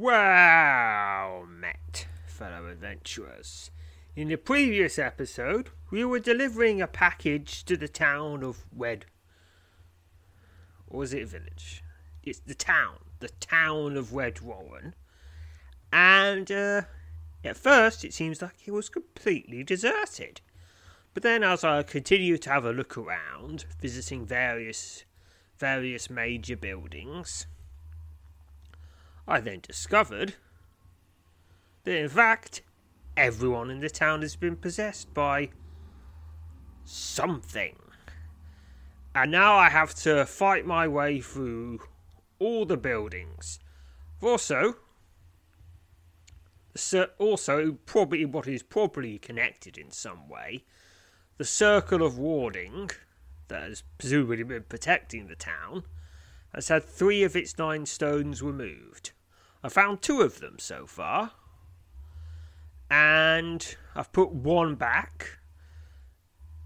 Well met, fellow adventurers. In the previous episode, we were delivering a package to the town of Wed. Or was it a village? It's the town. The town of Wedwarren. And, uh, at first it seems like it was completely deserted. But then as I continued to have a look around, visiting various various major buildings, I then discovered that in fact everyone in the town has been possessed by something. And now I have to fight my way through all the buildings. Also, also probably what is probably connected in some way, the circle of warding that has presumably been protecting the town has had three of its nine stones removed. I found two of them so far. And I've put one back.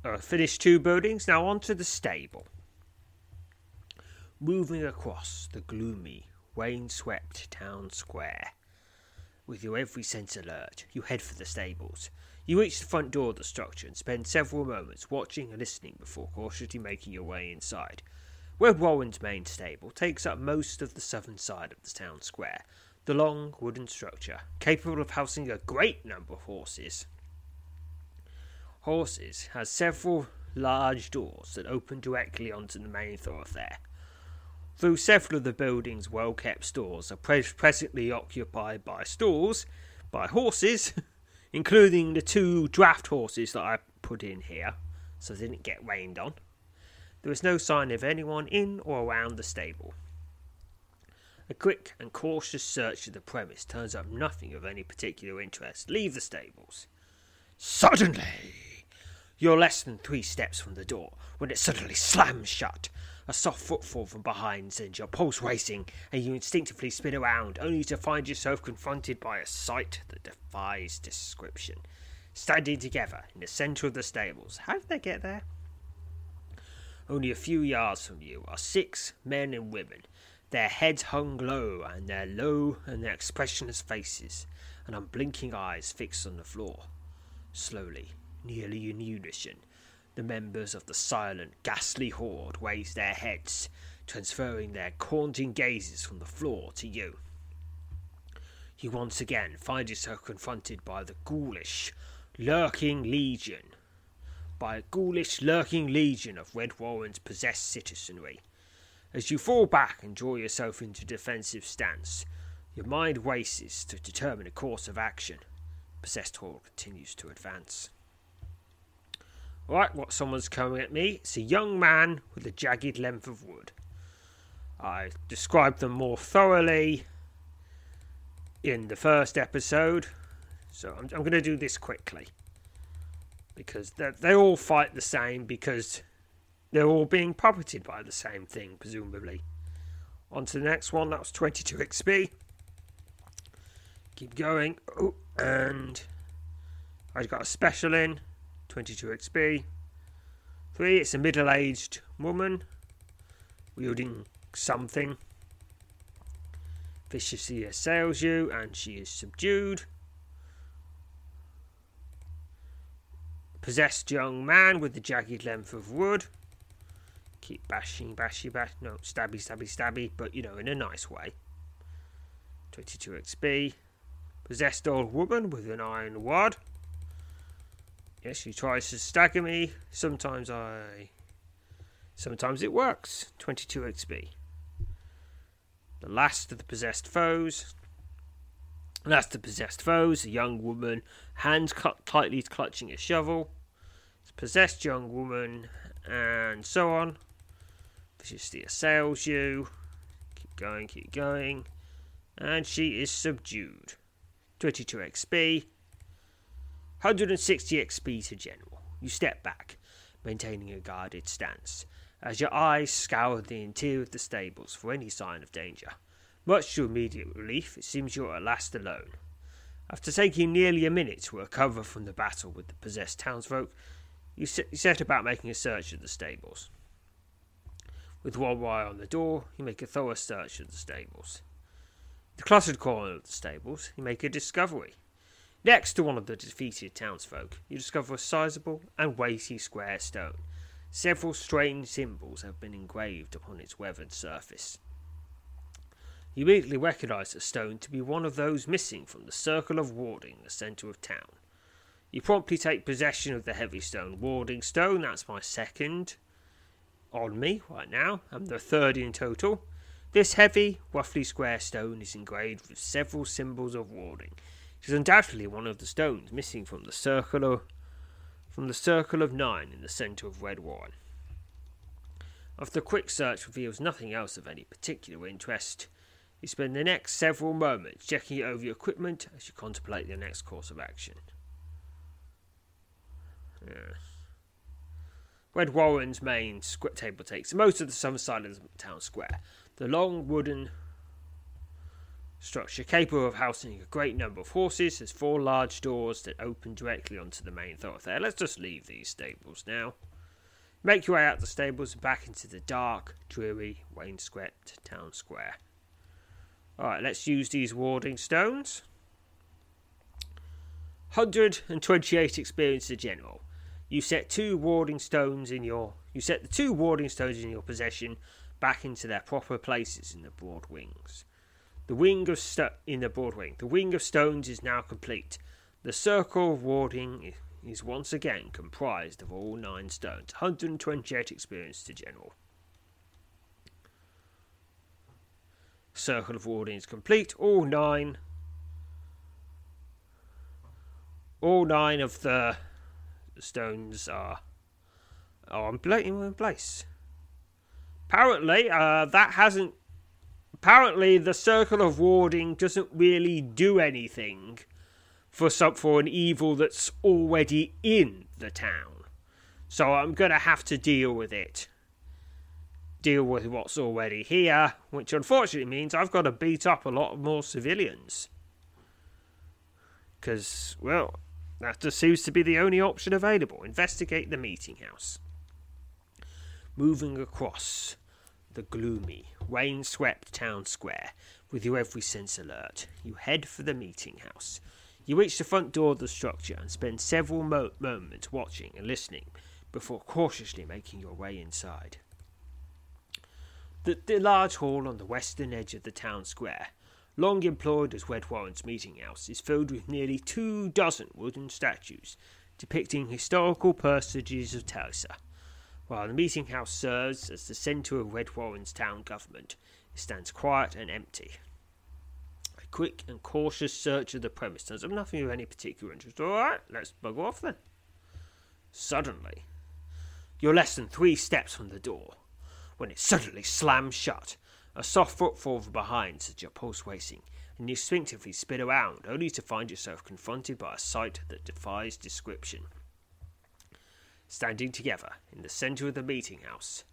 I finished two buildings, now onto the stable. Moving across the gloomy, rain swept town square. With your every sense alert, you head for the stables. You reach the front door of the structure and spend several moments watching and listening before cautiously making your way inside. Wedwarren's main stable takes up most of the southern side of the town square, the long wooden structure, capable of housing a great number of horses. Horses has several large doors that open directly onto the main thoroughfare. Though several of the building's well kept stores are presently occupied by stalls, by horses, including the two draft horses that I put in here, so they didn't get rained on. There is no sign of anyone in or around the stable. A quick and cautious search of the premise turns up nothing of any particular interest. Leave the stables. Suddenly, you're less than three steps from the door when it suddenly slams shut. A soft footfall from behind sends your pulse racing, and you instinctively spin around, only to find yourself confronted by a sight that defies description. Standing together in the centre of the stables. How did they get there? Only a few yards from you are six men and women their heads hung low, and their low and their expressionless faces, and unblinking eyes fixed on the floor. Slowly, nearly in unison, the members of the silent, ghastly horde raise their heads, transferring their haunting gazes from the floor to you. You once again find yourself confronted by the ghoulish, lurking legion, by a ghoulish, lurking legion of Wedwarren's possessed citizenry as you fall back and draw yourself into defensive stance, your mind races to determine a course of action. Possessed Hall continues to advance. Right, what someone's coming at me. It's a young man with a jagged length of wood. I described them more thoroughly in the first episode, so I'm, I'm going to do this quickly because they all fight the same because they're all being puppeted by the same thing, presumably. On to the next one, that was 22 XP. Keep going. And I've got a special in, 22 XP. Three, it's a middle aged woman wielding something. Viciously assails you, and she is subdued. Possessed young man with the jagged length of wood keep bashing, bashy, bash. No, stabby, stabby, stabby, but you know, in a nice way. 22 XP. Possessed old woman with an iron wad. Yes, she tries to stagger me. Sometimes I. Sometimes it works. 22 XP. The last of the possessed foes. Of the possessed foes, a young woman, hands cut tightly clutching a shovel. It's possessed young woman, and so on. Viciously assails you. Keep going, keep going. And she is subdued. 22 XP. 160 XP to general. You step back, maintaining a guarded stance, as your eyes scour the interior of the stables for any sign of danger. Much to immediate relief, it seems you are at last alone. After taking nearly a minute to recover from the battle with the possessed townsfolk, you set about making a search of the stables. With one eye on the door, you make a thorough search of the stables. In The cluttered corner of the stables, you make a discovery. Next to one of the defeated townsfolk, you discover a sizable and weighty square stone. Several strange symbols have been engraved upon its weathered surface. You immediately recognize the stone to be one of those missing from the circle of warding in the centre of town. You promptly take possession of the heavy stone warding stone, that's my second on me right now, and the third in total. This heavy, roughly square stone is engraved with several symbols of warding. It is undoubtedly one of the stones missing from the circle of, from the circle of nine in the centre of Redwarren. After a quick search reveals nothing else of any particular interest, you spend the next several moments checking over your equipment as you contemplate your next course of action. Red Warren's main table takes most of the southern side of the town square, the long wooden structure capable of housing a great number of horses has four large doors that open directly onto the main thoroughfare. Let's just leave these stables now. Make your way out the stables and back into the dark, dreary, wainscoted town square. Alright, let's use these warding stones. 128 experience to general. You set two warding stones in your you set the two warding stones in your possession back into their proper places in the broad wings. The wing of sto- in the broad wing. The wing of stones is now complete. The circle of warding is once again comprised of all nine stones. 128 experience to general. Circle of warding is complete. All nine. All nine of the stones are are in place. Apparently, uh, that hasn't. Apparently, the circle of warding doesn't really do anything for some for an evil that's already in the town. So I'm gonna have to deal with it. Deal with what's already here, which unfortunately means I've got to beat up a lot more civilians. Because, well, that just seems to be the only option available. Investigate the meeting house. Moving across the gloomy, rain swept town square with your every sense alert. You head for the meeting house. You reach the front door of the structure and spend several mo- moments watching and listening before cautiously making your way inside. The, the large hall on the western edge of the town square, long employed as Redwarren's meeting house, is filled with nearly two dozen wooden statues depicting historical personages of Telsa while the meeting house serves as the centre of Redwarren's town government, it stands quiet and empty. A quick and cautious search of the premises up nothing of any particular interest. Alright, let's bug off then. Suddenly, you're less than three steps from the door when it suddenly slams shut. A soft footfall from behind sets your pulse racing, and you instinctively spin around, only to find yourself confronted by a sight that defies description standing together in the centre of the meeting house,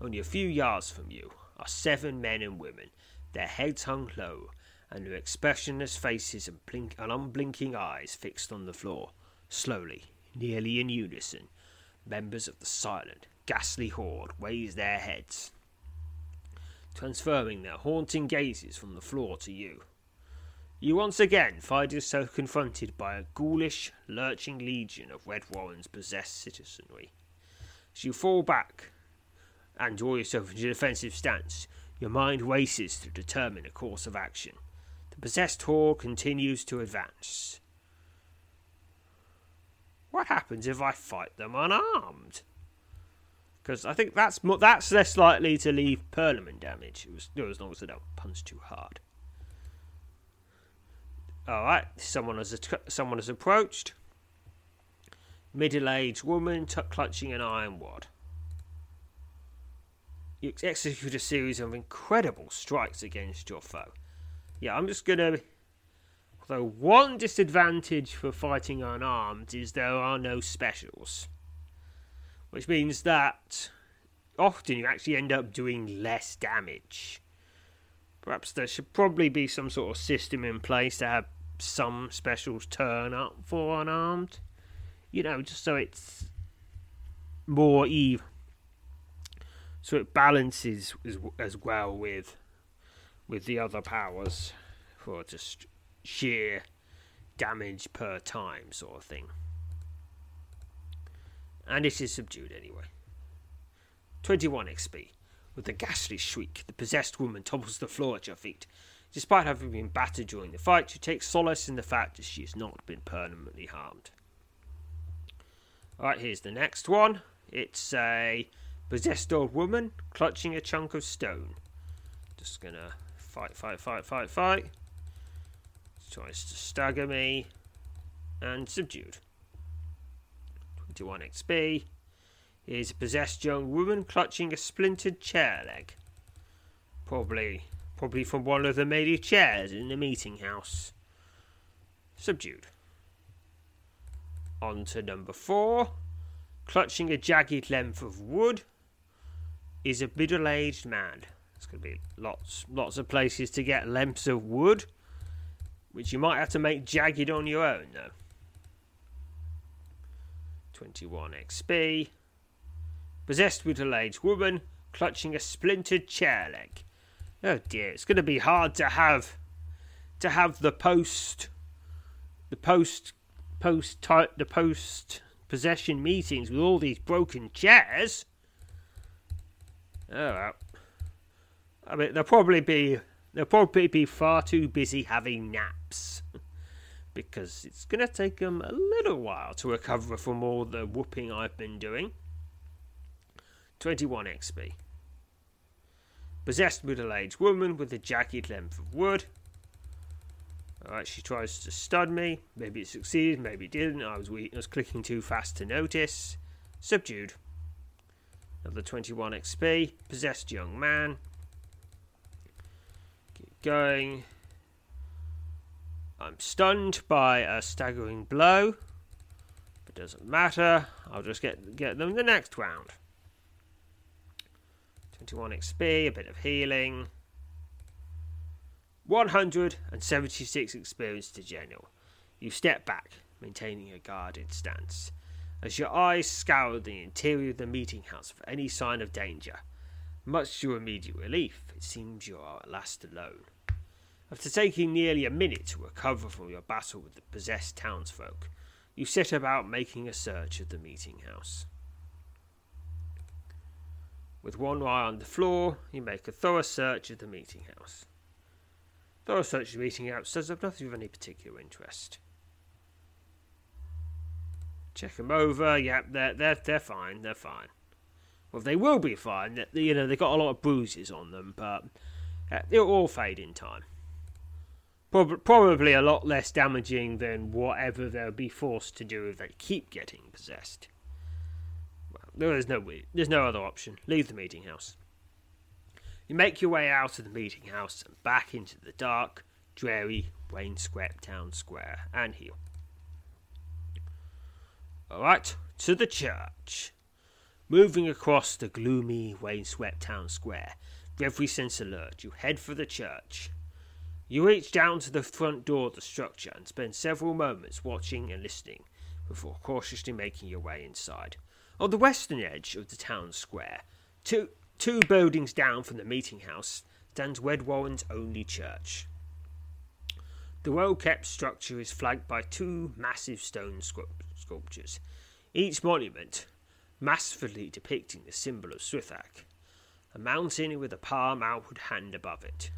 only a few yards from you, are seven men and women, their heads hung low, and their expressionless faces and, blink- and unblinking eyes fixed on the floor. Slowly, nearly in unison, members of the silent, ghastly horde raise their heads, transferring their haunting gazes from the floor to you. You once again find yourself confronted by a ghoulish, lurching legion of Redwarren's possessed citizenry. As you fall back and draw yourself into a defensive stance, your mind races to determine a course of action. The possessed horde continues to advance. What happens if I fight them unarmed? Because I think that's that's less likely to leave permanent damage, Was, as long as they don't punch too hard. All right, someone has someone has approached. Middle-aged woman t- clutching an iron wad. You execute a series of incredible strikes against your foe. yeah, I'm just gonna. Although one disadvantage for fighting unarmed is there are no specials, which means that often you actually end up doing less damage. Perhaps there should probably be some sort of system in place to have some specials turn up for unarmed. You know, just so it's more even. So it balances as, well with with the other powers for just sheer damage per time sort of thing. And it is subdued anyway. 21 XP. With a ghastly shriek, the possessed woman topples the floor at your feet. Despite having been battered during the fight, she takes solace in the fact that she has not been permanently harmed. Alright, here's the next one. It's a possessed old woman clutching a chunk of stone. Just gonna fight, fight, fight, fight, fight. Tries to stagger me. And subdued. 21 XP. Is a possessed young woman clutching a splintered chair leg. Probably probably from one of the many chairs in the meeting house. Subdued. On to number four. Clutching a jagged length of wood is a middle aged man. There's going to be lots, lots of places to get lengths of wood, which you might have to make jagged on your own, though. 21 XP. Possessed middle aged woman clutching a splintered chair leg. Oh dear, it's going to be hard to have to have the post the post post the post possession meetings with all these broken chairs. Oh well. I mean, they'll probably be they'll probably be far too busy having naps because it's going to take them a little while to recover from all the whooping I've been doing. 21 XP. Possessed middle aged woman with a jagged length of wood. Alright, she tries to stud me. Maybe it succeeded, maybe it didn't. I was weak, I was clicking too fast to notice. Subdued. Another 21 XP. Possessed young man. Keep going. I'm stunned by a staggering blow. It doesn't matter. I'll just get get them the next round. 21 XP, a bit of healing. 176 experience to General. You step back, maintaining a guarded stance, as your eyes scour the interior of the meeting house for any sign of danger. Much to your immediate relief, it seems you are at last alone. After taking nearly a minute to recover from your battle with the possessed townsfolk, you set about making a search of the meeting house. With one eye on the floor, you make a thorough search of the meeting house. Thorough search of the meeting house says of nothing of any particular interest. Check them over. Yep, they're they're they're fine. They're fine. Well, they will be fine. You know, they've got a lot of bruises on them, but uh, they'll all fade in time. Probably a lot less damaging than whatever they'll be forced to do if they keep getting possessed. Well, There's no there's no other option. Leave the meeting house. You make your way out of the meeting house and back into the dark, dreary Wainswept Town Square and heal. Alright, to the church. Moving across the gloomy Wainswept Town Square, every sense alert, you head for the church. You reach down to the front door of the structure and spend several moments watching and listening before cautiously making your way inside. On the western edge of the town square, two, two buildings down from the meeting house, stands Redwarren's only church. The well kept structure is flanked by two massive stone sculptures, each monument masterfully depicting the symbol of Swifthack, a mountain with a palm outward hand above it.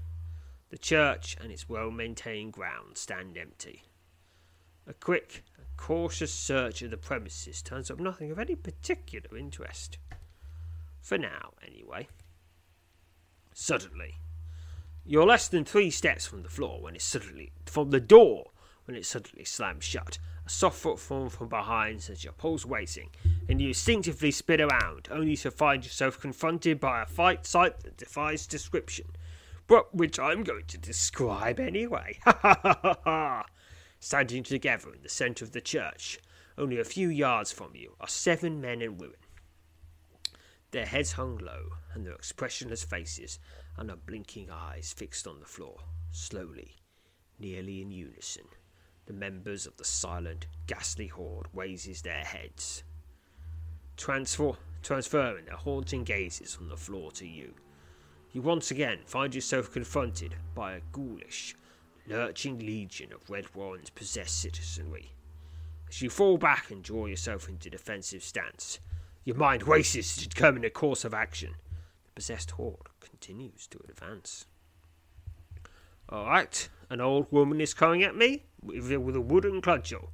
The church and its well maintained grounds stand empty. A quick cautious search of the premises turns up nothing of any particular interest. For now, anyway. Suddenly, you're less than three steps from the floor when it suddenly from the door when it suddenly slams shut. A soft footfall from behind sets your pulse racing, and you instinctively spin around, only to find yourself confronted by a fight sight that defies description. But which I'm going to describe anyway. Ha ha ha ha ha! Standing together in the centre of the church, only a few yards from you, are seven men and women. Their heads hung low, and their expressionless faces and unblinking eyes fixed on the floor. Slowly, nearly in unison, the members of the silent, ghastly horde raises their heads, transfer, transferring their haunting gazes from the floor to you. You once again find yourself confronted by a ghoulish, lurching legion of Red Warren's possessed citizenry. As you fall back and draw yourself into defensive stance, your mind races to determine a course of action. The possessed horde continues to advance. Alright, an old woman is coming at me with, a wooden cudgel.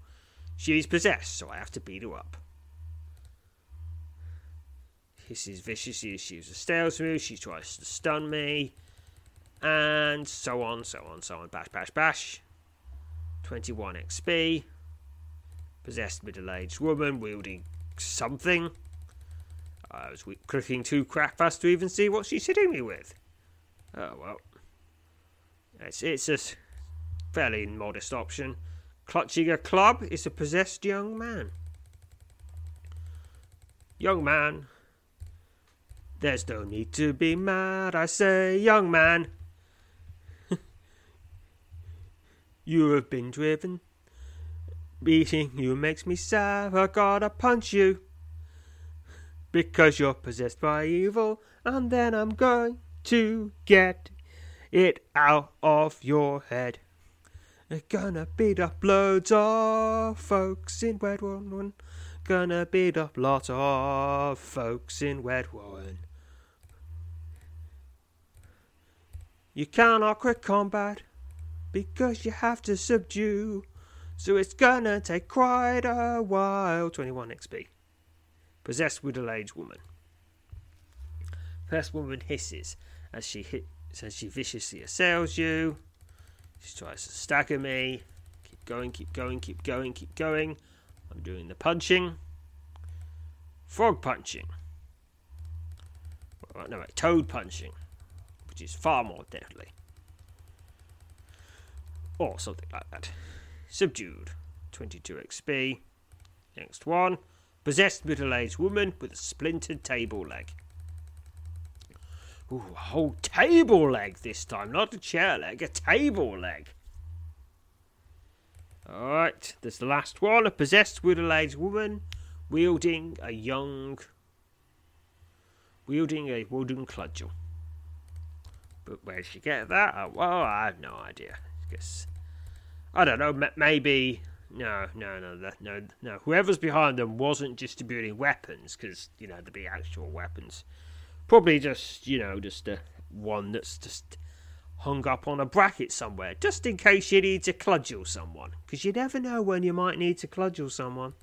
She is possessed, so I have to beat her up. Hisses viciously as she stairs move, she tries to stun me, and so on, so on, so on. Bash, bash, bash. 21 XP. Possessed middle aged woman wielding something. I was clicking too fast to even see what she's hitting me with. Oh well. It's, it's a fairly modest option. Clutching a club is a possessed young man. Young man. There's no need to be mad, I say, young man. you have been driven. Beating you makes me sad. I gotta punch you. Because you're possessed by evil, and then I'm going to get it out of your head. I'm Gonna beat up loads of folks in Red Warren. Gonna beat up lots of folks in Red Warren. You cannot quit combat because you have to subdue. So it's gonna take quite a while. 21 XP. Possessed middle aged woman. First woman hisses as she hit as she viciously assails you. She tries to stagger me. Keep going, keep going, keep going, keep going. I'm doing the punching. Frog punching. Well, no, toad punching, which is far more deadly. Or something like that. Subdued. 22 XP. Next one. Possessed middle aged woman with a splintered table leg. Ooh, a whole table leg this time, not a chair leg, a table leg. Alright, there's the last one. A possessed middle aged woman wielding a young. wielding a wooden cudgel. But where'd she get that? Oh, well, I have no idea. I guess. I don't know, maybe. No, no, no, no, no. Whoever's behind them wasn't distributing weapons, because, you know, there'd be actual weapons. Probably just, you know, just a, one that's just hung up on a bracket somewhere, just in case you need to cudgel someone. Because you never know when you might need to cudgel someone.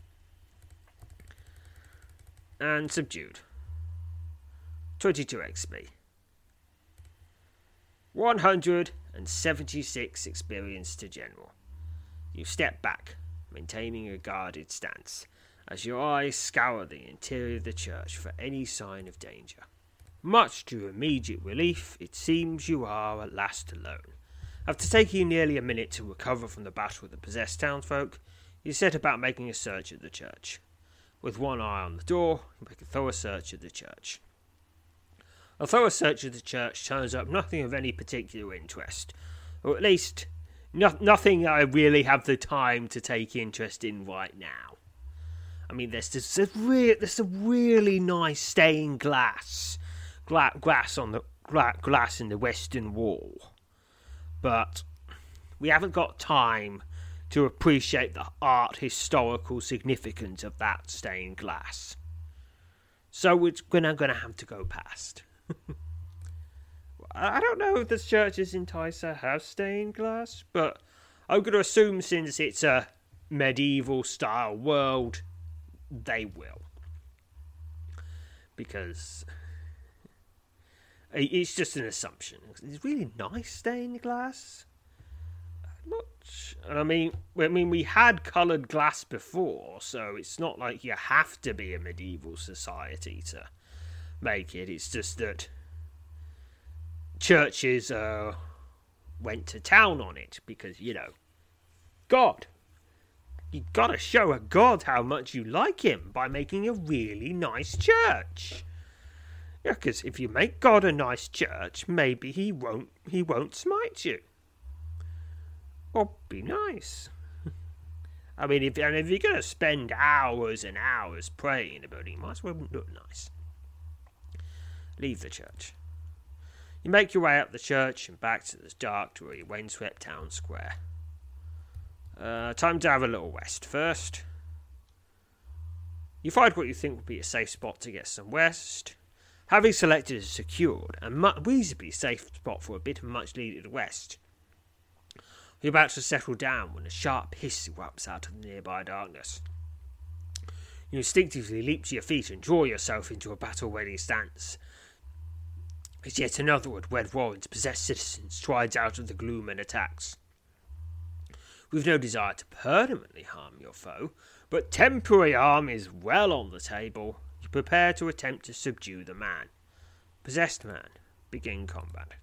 And subdued. 22 XP. 176 experience to general. You step back, maintaining a guarded stance, as your eyes scour the interior of the church for any sign of danger. Much to your immediate relief, it seems you are at last alone. After taking nearly a minute to recover from the battle with the possessed townsfolk, you set about making a search of the church. With one eye on the door, you make a thorough search of the church. A thorough search of the church turns up nothing of any particular interest, or at least no- nothing I really have the time to take interest in right now. I mean, there's this a re- there's a really nice stained glass gla- glass on the gla- glass in the western wall, but we haven't got time to appreciate the art historical significance of that stained glass. So we're gonna gonna have to go past. I don't know if the churches in Tysa have stained glass, but I'm gonna assume since it's a medieval style world, they will. Because it's just an assumption. It's really nice stained glass. Much, and I mean, I mean, we had coloured glass before, so it's not like you have to be a medieval society to make it. It's just that churches uh, went to town on it because, you know, God. you've gotta show a God how much you like him by making a really nice church. Yeah, because if you make God a nice church, maybe he won't he won't smite you. Or be nice. I mean, if, and if you're to spend hours and hours praying about it, you might as well look nice. Leave the church. You make your way up the church and back to the dark, dreary, windswept town square. Uh, time to have a little rest first. You find what you think will be a safe spot to get some rest. Having selected a secured and reasonably safe spot for a bit of much needed rest, you're about to settle down when a sharp hiss erupts out of the nearby darkness. You instinctively leap to your feet and draw yourself into a battle ready stance. As yet another of Red Warren's possessed citizens strides out of the gloom and attacks. We've no desire to permanently harm your foe, but temporary harm is well on the table, you prepare to attempt to subdue the man. Possessed man, begin combat.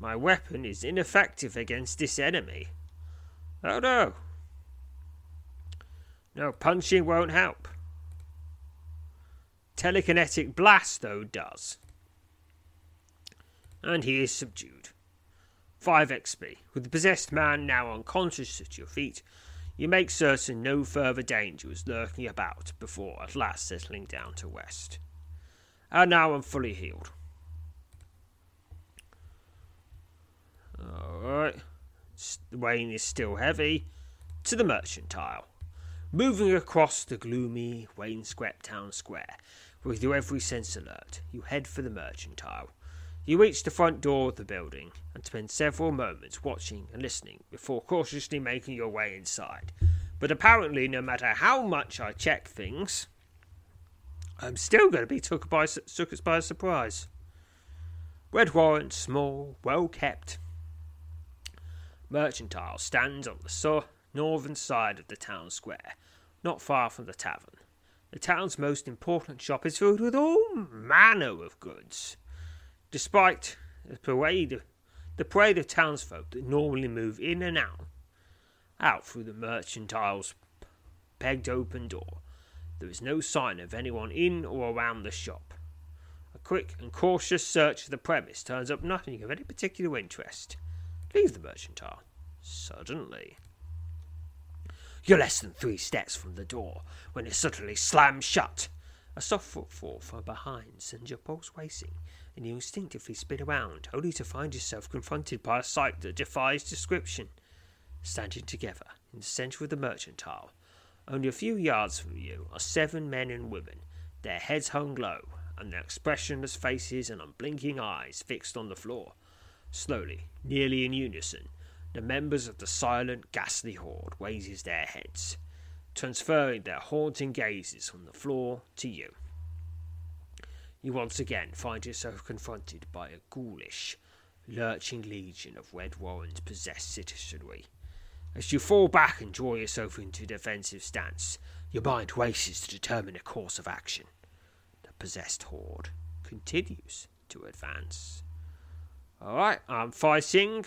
My weapon is ineffective against this enemy. Oh no. No, punching won't help. Telekinetic blast, though, does. And he is subdued. 5 XP. With the possessed man now unconscious at your feet, you make certain no further danger is lurking about before at last settling down to rest. And now I'm fully healed. Alright. The rain is still heavy. To the mercantile. Moving across the gloomy, rain-swept town square, with your every sense alert, you head for the mercantile. You reach the front door of the building and spend several moments watching and listening before cautiously making your way inside. But apparently, no matter how much I check things, I'm still going to be took by, took by surprise. Red Warrant, small, well kept, Mercantile stands on the northern side of the town square, not far from the tavern. The town's most important shop is filled with all manner of goods. Despite the parade, the parade of townsfolk that normally move in and out, out through the mercantile's pegged open door, there is no sign of anyone in or around the shop. A quick and cautious search of the premise turns up nothing of any particular interest. Leave the mercantile. Suddenly. You're less than three steps from the door when it suddenly slams shut. A soft footfall from behind sends your pulse racing, and you instinctively spin around, only to find yourself confronted by a sight that defies description. Standing together in the centre of the mercantile, only a few yards from you, are seven men and women, their heads hung low, and their expressionless faces and unblinking eyes fixed on the floor. Slowly, nearly in unison, the members of the silent, ghastly horde raises their heads, transferring their haunting gazes from the floor to you. You once again find yourself confronted by a ghoulish, lurching legion of Red Warren's possessed citizenry. As you fall back and draw yourself into defensive stance, your mind races to determine a course of action. The possessed horde continues to advance. Alright, I'm fighting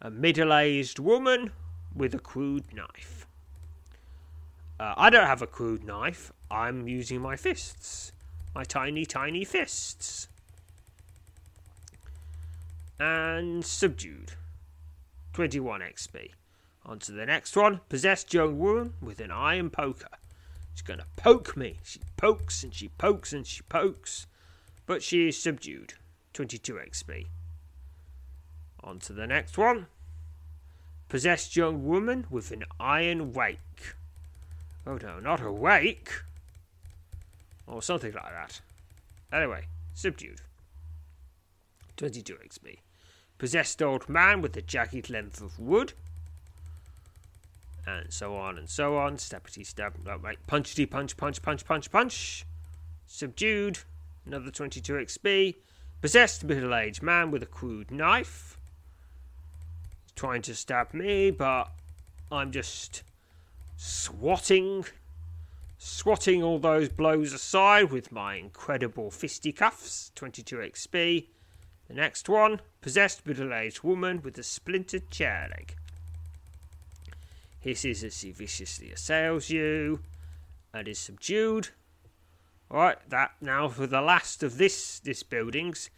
a middle aged woman with a crude knife. Uh, I don't have a crude knife, I'm using my fists. My tiny, tiny fists. And subdued. 21 XP. On to the next one. Possessed young woman with an iron poker. She's to poke me. She pokes and she pokes and she pokes. But she is subdued. 22 XP. On to the next one. Possessed young woman with an iron rake. Oh no, not a rake. Or something like that. Anyway, subdued. 22 XP. Possessed old man with a jagged length of wood. And so on and so on. Stabbity stab. Oh, right. Punchity punch, punch, punch, punch, punch. Subdued. Another 22 XP. Possessed middle aged man with a crude knife trying to stab me, but I'm just swatting Swatting all those blows aside with my incredible fisticuffs, 22 XP. The next one, possessed middle aged woman with a splintered chair leg. Hisses as he viciously assails you and is subdued. Alright, that now for the last of this this buildings.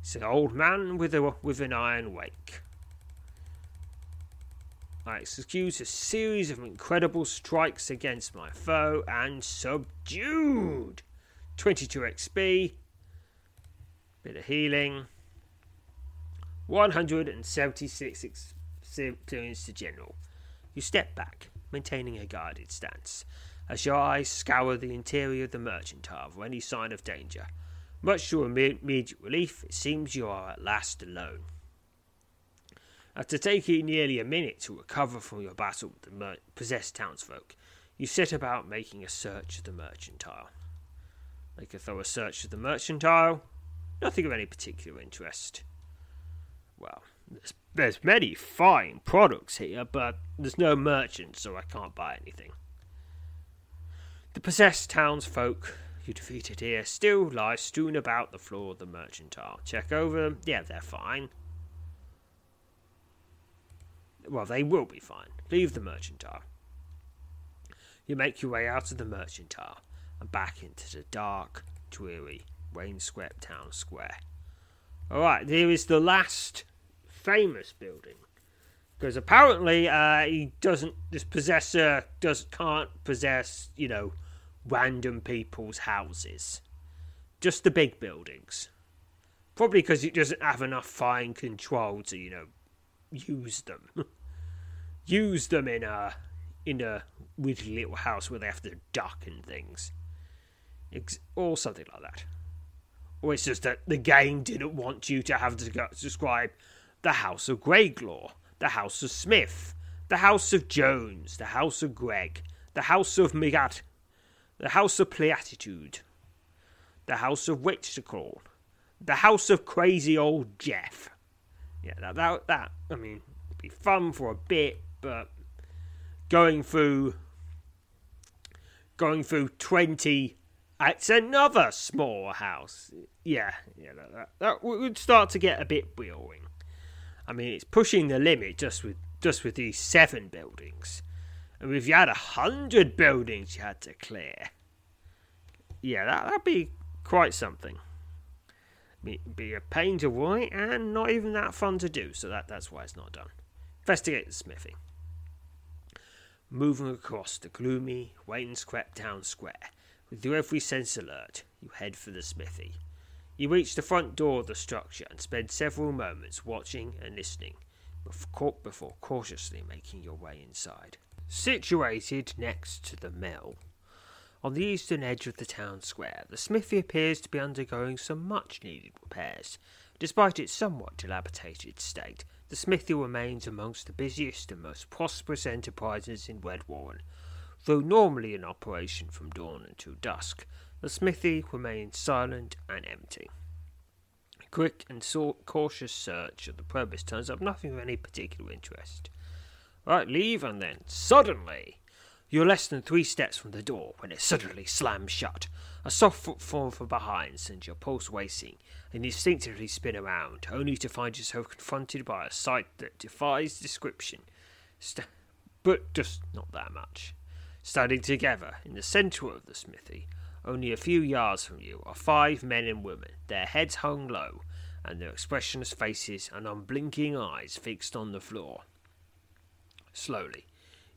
It's an old man with a with an iron wake. I execute a series of incredible strikes against my foe and subdued. 22 XP. Bit of healing. 176 experience to general. You step back, maintaining a guarded stance, as your eyes scour the interior of the mercantile for any sign of danger. Much to your immediate relief, it seems you are at last alone. After taking nearly a minute to recover from your battle with the mer- possessed townsfolk, you set about making a search of the mercantile. Make a thorough search of the mercantile. Nothing of any particular interest. Well, there's, there's many fine products here, but there's no merchant, so I can't buy anything. The possessed townsfolk you defeated here still lie strewn about the floor of the mercantile. Check over them. Yeah, they're fine. Well, they will be fine. Leave the mercantile. You make your way out of the mercantile and back into the dark, dreary, rain-swept town square. Alright, here is the last famous building. Because apparently uh, he doesn't, this possessor does can't possess, you know, random people's houses. Just the big buildings. Probably because it doesn't have enough fine control to, you know, use them. use them in a in a weird little house where they have to duck and things, Ex- or something like that. Or it's just that the game didn't want you to have to describe the House of Greyglaw, the House of Smith, the House of Jones, the House of Greg, the House of Migat, the House of Pleatitude, the House of Witchclaw, the House of Crazy Old Jeff. Yeah, that, that, that I mean, be fun for a bit, but going through going through 20 it's another small house. Yeah yeah that, that, that would start to get a bit boring. I mean it's pushing the limit just with just with these seven buildings. And if you had a hundred buildings you had to clear yeah that, that'd be quite something. Be, a pain to write and not even that fun to do so that, that's why it's not done. Investigate the smithy moving across the gloomy, rain-swept town square. With your every sense alert, you head for the smithy. You reach the front door of the structure and spend several moments watching and listening before cautiously making your way inside. Situated next to the mill, on the eastern edge of the town square, the smithy appears to be undergoing some much needed repairs. Despite its somewhat dilapidated state, the smithy remains amongst the busiest and most prosperous enterprises in Redwarren. Though normally in operation from dawn until dusk, the smithy remains silent and empty. A quick and cautious search of the premises turns up nothing of any particular interest. Right, leave, and then suddenly you're less than three steps from the door when it suddenly slams shut. A soft footfall from behind sends your pulse racing, instinctively spin around, only to find yourself confronted by a sight that defies description. St- but just not that much. Standing together in the centre of the smithy, only a few yards from you, are five men and women, their heads hung low, and their expressionless faces and unblinking eyes fixed on the floor. Slowly,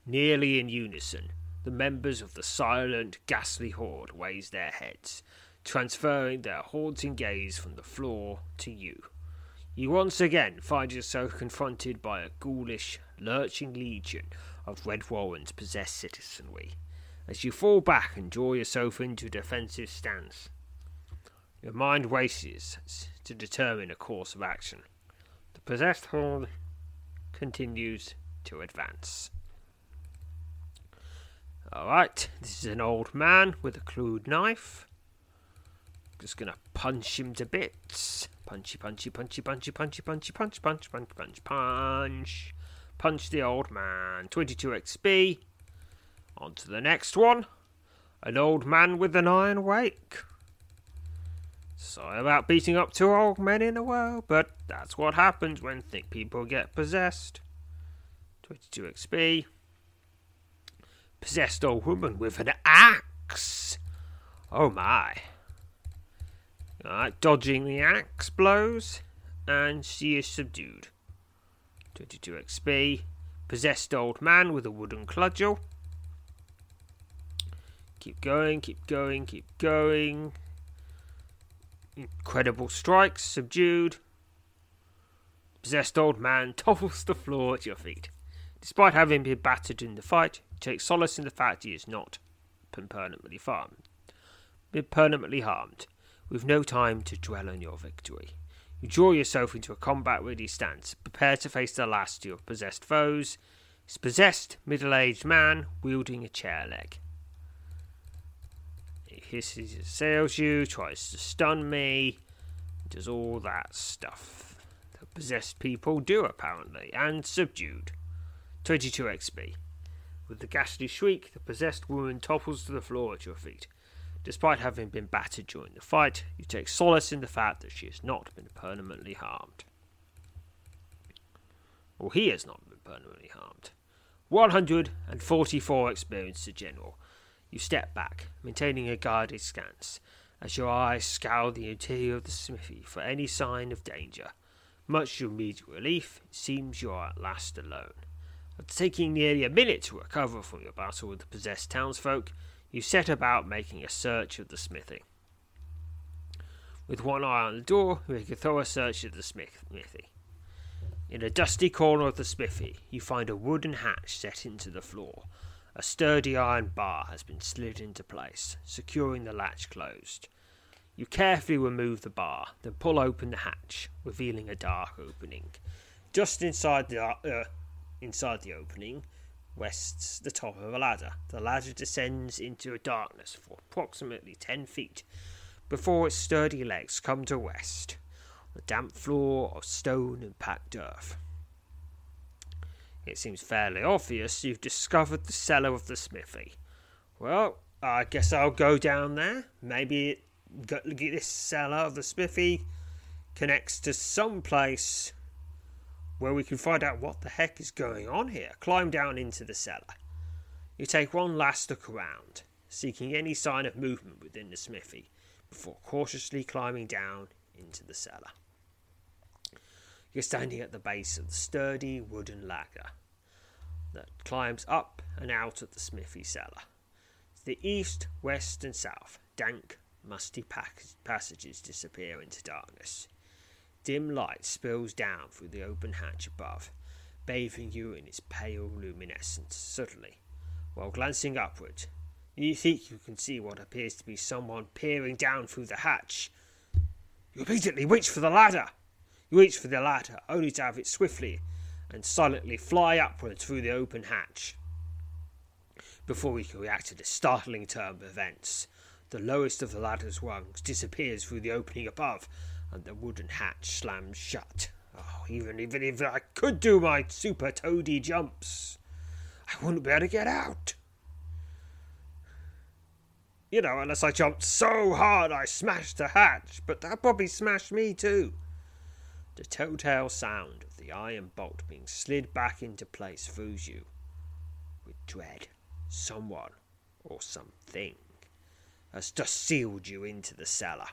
nearly in unison, the members of the silent, ghastly horde raise their heads, transferring their haunting gaze from the floor to you. You once again find yourself confronted by a ghoulish, lurching legion of Redwarren's possessed citizenry, as you fall back and draw yourself into a defensive stance. Your mind races to determine a course of action. The possessed horde continues to advance. Alright, this is an old man with a crude knife. Just gonna punch him to bits. Punchy, punchy, punchy, punchy, punchy, punchy, punch, punch, punch, punch, punch. Punch the old man. 22 XP. On to the next one. An old man with an iron wake. Sorry about beating up two old men in a row, but that's what happens when thick people get possessed. 22 XP. Possessed old woman with an axe. Oh my. Alright, dodging the axe blows, and she is subdued. 22 XP. Possessed old man with a wooden cudgel. Keep going, keep going, keep going. Incredible strikes, subdued. Possessed old man topples the floor at your feet. Despite having been battered in the fight, take solace in the fact he is not permanently harmed. Been permanently harmed, with no time to dwell on your victory. You draw yourself into a combat ready stance, prepare to face the last of your possessed foes. It's possessed middle aged man wielding a chair leg. He hisses, assails you, tries to stun me, does all that stuff that possessed people do apparently, and subdued. 22 XP. With the ghastly shriek, the possessed woman topples to the floor at your feet. Despite having been battered during the fight, you take solace in the fact that she has not been permanently harmed. Or he has not been permanently harmed. 144 experience to general. You step back, maintaining a guarded stance, as your eyes scour the interior of the smithy for any sign of danger. Much to your immediate relief, it seems you are at last alone. After taking nearly a minute to recover from your battle with the possessed townsfolk, you set about making a search of the smithy. With one eye on the door, you make a thorough search of the smithy. In a dusty corner of the smithy, you find a wooden hatch set into the floor. A sturdy iron bar has been slid into place, securing the latch closed. You carefully remove the bar, then pull open the hatch, revealing a dark opening. Just inside the uh, inside the opening, rests the top of a ladder. The ladder descends into a darkness for approximately ten feet before its sturdy legs come to rest on a damp floor of stone and packed earth. It seems fairly obvious you've discovered the cellar of the smithy. Well, I guess I'll go down there. Maybe it, this cellar of the smithy connects to some place where we can find out what the heck is going on here. Climb down into the cellar. You take one last look around, seeking any sign of movement within the smithy, before cautiously climbing down into the cellar. You're standing at the base of the sturdy wooden ladder that climbs up and out of the smithy cellar. To the east, west, and south, dank, musty passages disappear into darkness. Dim light spills down through the open hatch above, bathing you in its pale luminescence suddenly. While glancing upward, you think you can see what appears to be someone peering down through the hatch. You immediately reach for the ladder. You reach for the ladder, only to have it swiftly and silently fly upwards through the open hatch. Before you can react to this startling turn of events, the lowest of the ladder's rungs disappears through the opening above, and the wooden hatch slams shut. Oh, even, even if I could do my super toady jumps, I wouldn't be able to get out. You know, unless I jumped so hard I smashed the hatch, but that probably smashed me too. The telltale sound of the iron bolt being slid back into place fills you with dread. Someone or something has just sealed you into the cellar.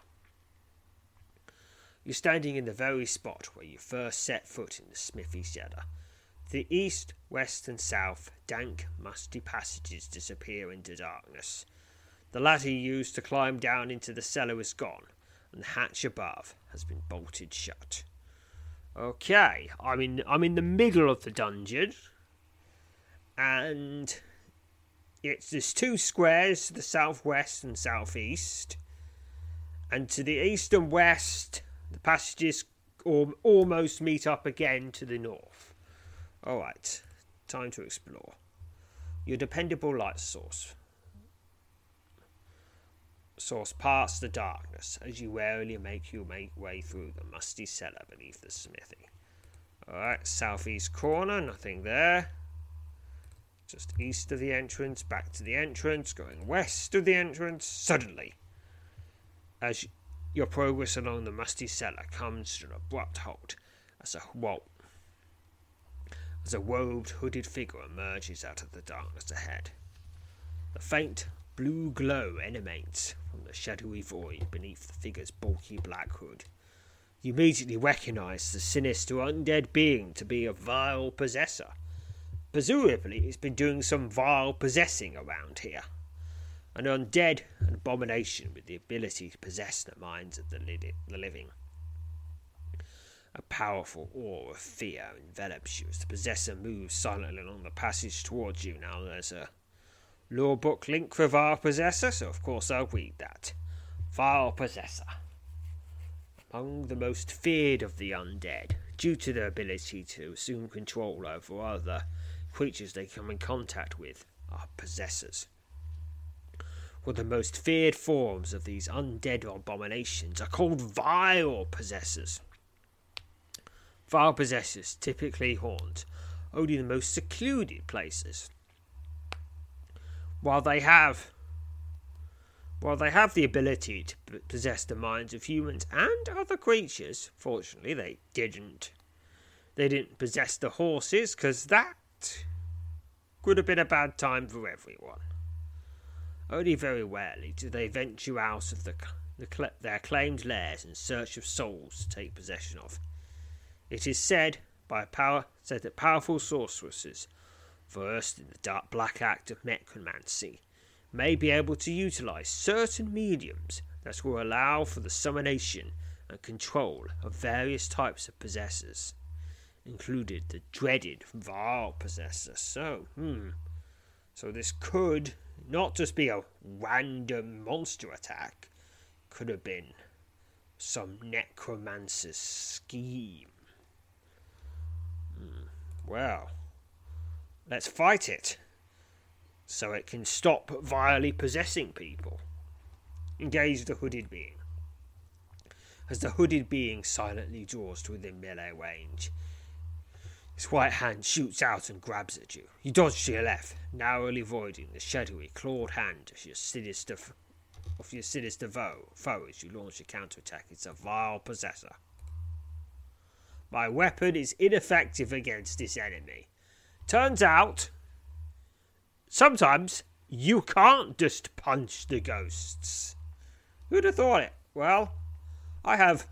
You're standing in the very spot where you first set foot in the smithy cellar. The east, west, and south dank, musty passages disappear into darkness. The ladder you used to climb down into the cellar is gone, and the hatch above has been bolted shut. Okay, I'm in I'm in the middle of the dungeon, and it's there's two squares to the southwest and southeast, and to the east and west the passages almost meet up again to the north. Alright, time to explore. Your dependable light source. Source past the darkness as you warily make your way through the musty cellar beneath the smithy. Alright, southeast corner, nothing there. Just east of the entrance, back to the entrance, going west of the entrance. Suddenly, as your progress along the musty cellar comes to an abrupt halt, as a whoa, as a robed, hooded figure emerges out of the darkness ahead. The faint blue glow emanates from the shadowy void beneath the figure's bulky black hood. You immediately recognize the sinister undead being to be a vile possessor. Presumably, it's been doing some vile possessing around here. An undead an abomination with the ability to possess the minds of the, the living. A powerful awe of fear envelops you as the possessor moves silently along the passage towards you. Now, there's a lore book link for Vile Possessor, so of course I'll read that. Vile Possessor. Among the most feared of the undead, due to their ability to assume control over other creatures they come in contact with, are possessors. Of the most feared forms of these undead abominations are called vile possessors. Vile possessors typically haunt only the most secluded places. While they have while they have the ability to possess the minds of humans and other creatures, fortunately they didn't. They didn't possess the horses, because that could have been a bad time for everyone. Only very rarely do they venture out of the, the, their claimed lairs in search of souls to take possession of. It is said by power said that powerful sorceresses, versed in the dark black act of necromancy, may be able to utilize certain mediums that will allow for the summonation and control of various types of possessors, included the dreaded vile possessor. So, hmm. So this could not just be a random monster attack, could have been some necromancer's scheme. Hmm. Well, let's fight it so it can stop vilely possessing people. Engage the hooded being. As the hooded being silently draws to within melee range, his white hand shoots out and grabs at you. You dodge to your left, narrowly avoiding the shadowy, clawed hand of your sinister, f- of your sinister foe, foe as you launch a counterattack. It's a vile possessor. My weapon is ineffective against this enemy. Turns out sometimes you can't just punch the ghosts. Who'd have thought it? Well, I have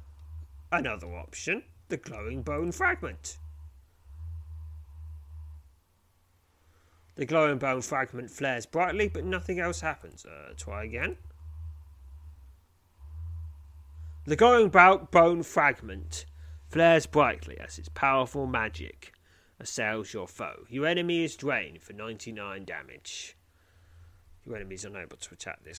another option the glowing bone fragment. The glowing bone fragment flares brightly, but nothing else happens. Uh, try again. The glowing bone fragment flares brightly as its powerful magic assails your foe. Your enemy is drained for 99 damage. Your enemy is unable to attack this.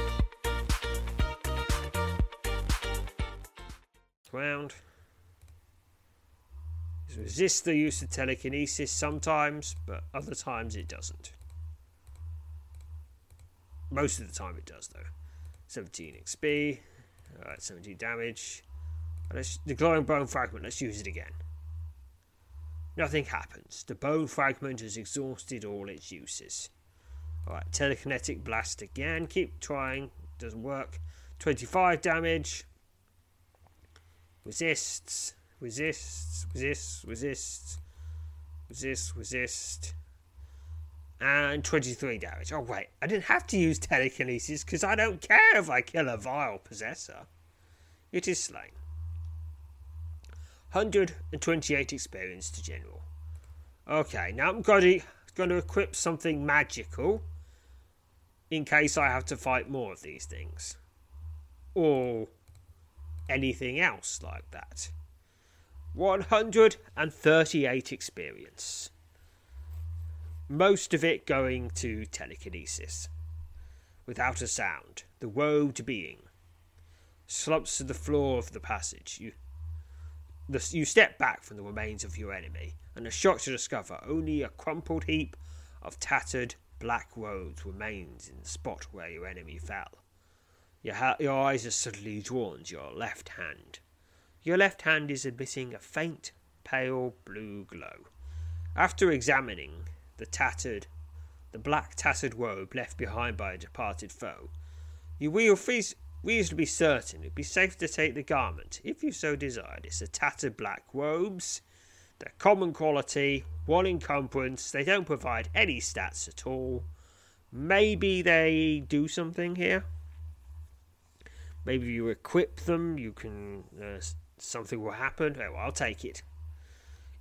Round. Resists the use of telekinesis sometimes, but other times it doesn't. Most of the time it does, though. 17 XP, Alright, 17 damage. Let's, the glowing bone fragment, let's use it again. Nothing happens. The bone fragment has exhausted all its uses. Alright, telekinetic blast again. Keep trying. Doesn't work. 25 damage resists, resists, resists, resists, resist, resist. and 23 damage. Oh, wait, I didn't have to use telekinesis because I don't care if I kill a vile possessor. It is slain. 128 experience to general. Okay, now I'm going to, going to equip something magical in case I have to fight more of these things. Or anything else like that. 138 experience most of it going to telekinesis. Without a sound, the woed being slumps to the floor of the passage. You, the, you step back from the remains of your enemy and are shocked to discover only a crumpled heap of tattered black robes remains in the spot where your enemy fell. Your, ha- your eyes are suddenly drawn to your left hand. Your left hand is emitting a faint, pale blue glow. After examining the tattered, the black tattered robe left behind by a departed foe. You will feel reasonably certain it'd be safe to take the garment, if you so desired. It's a tattered black robes. They're common quality, one encumbrance, they don't provide any stats at all. Maybe they do something here. Maybe you equip them, you can. Uh, something will happen. Oh, I'll take it.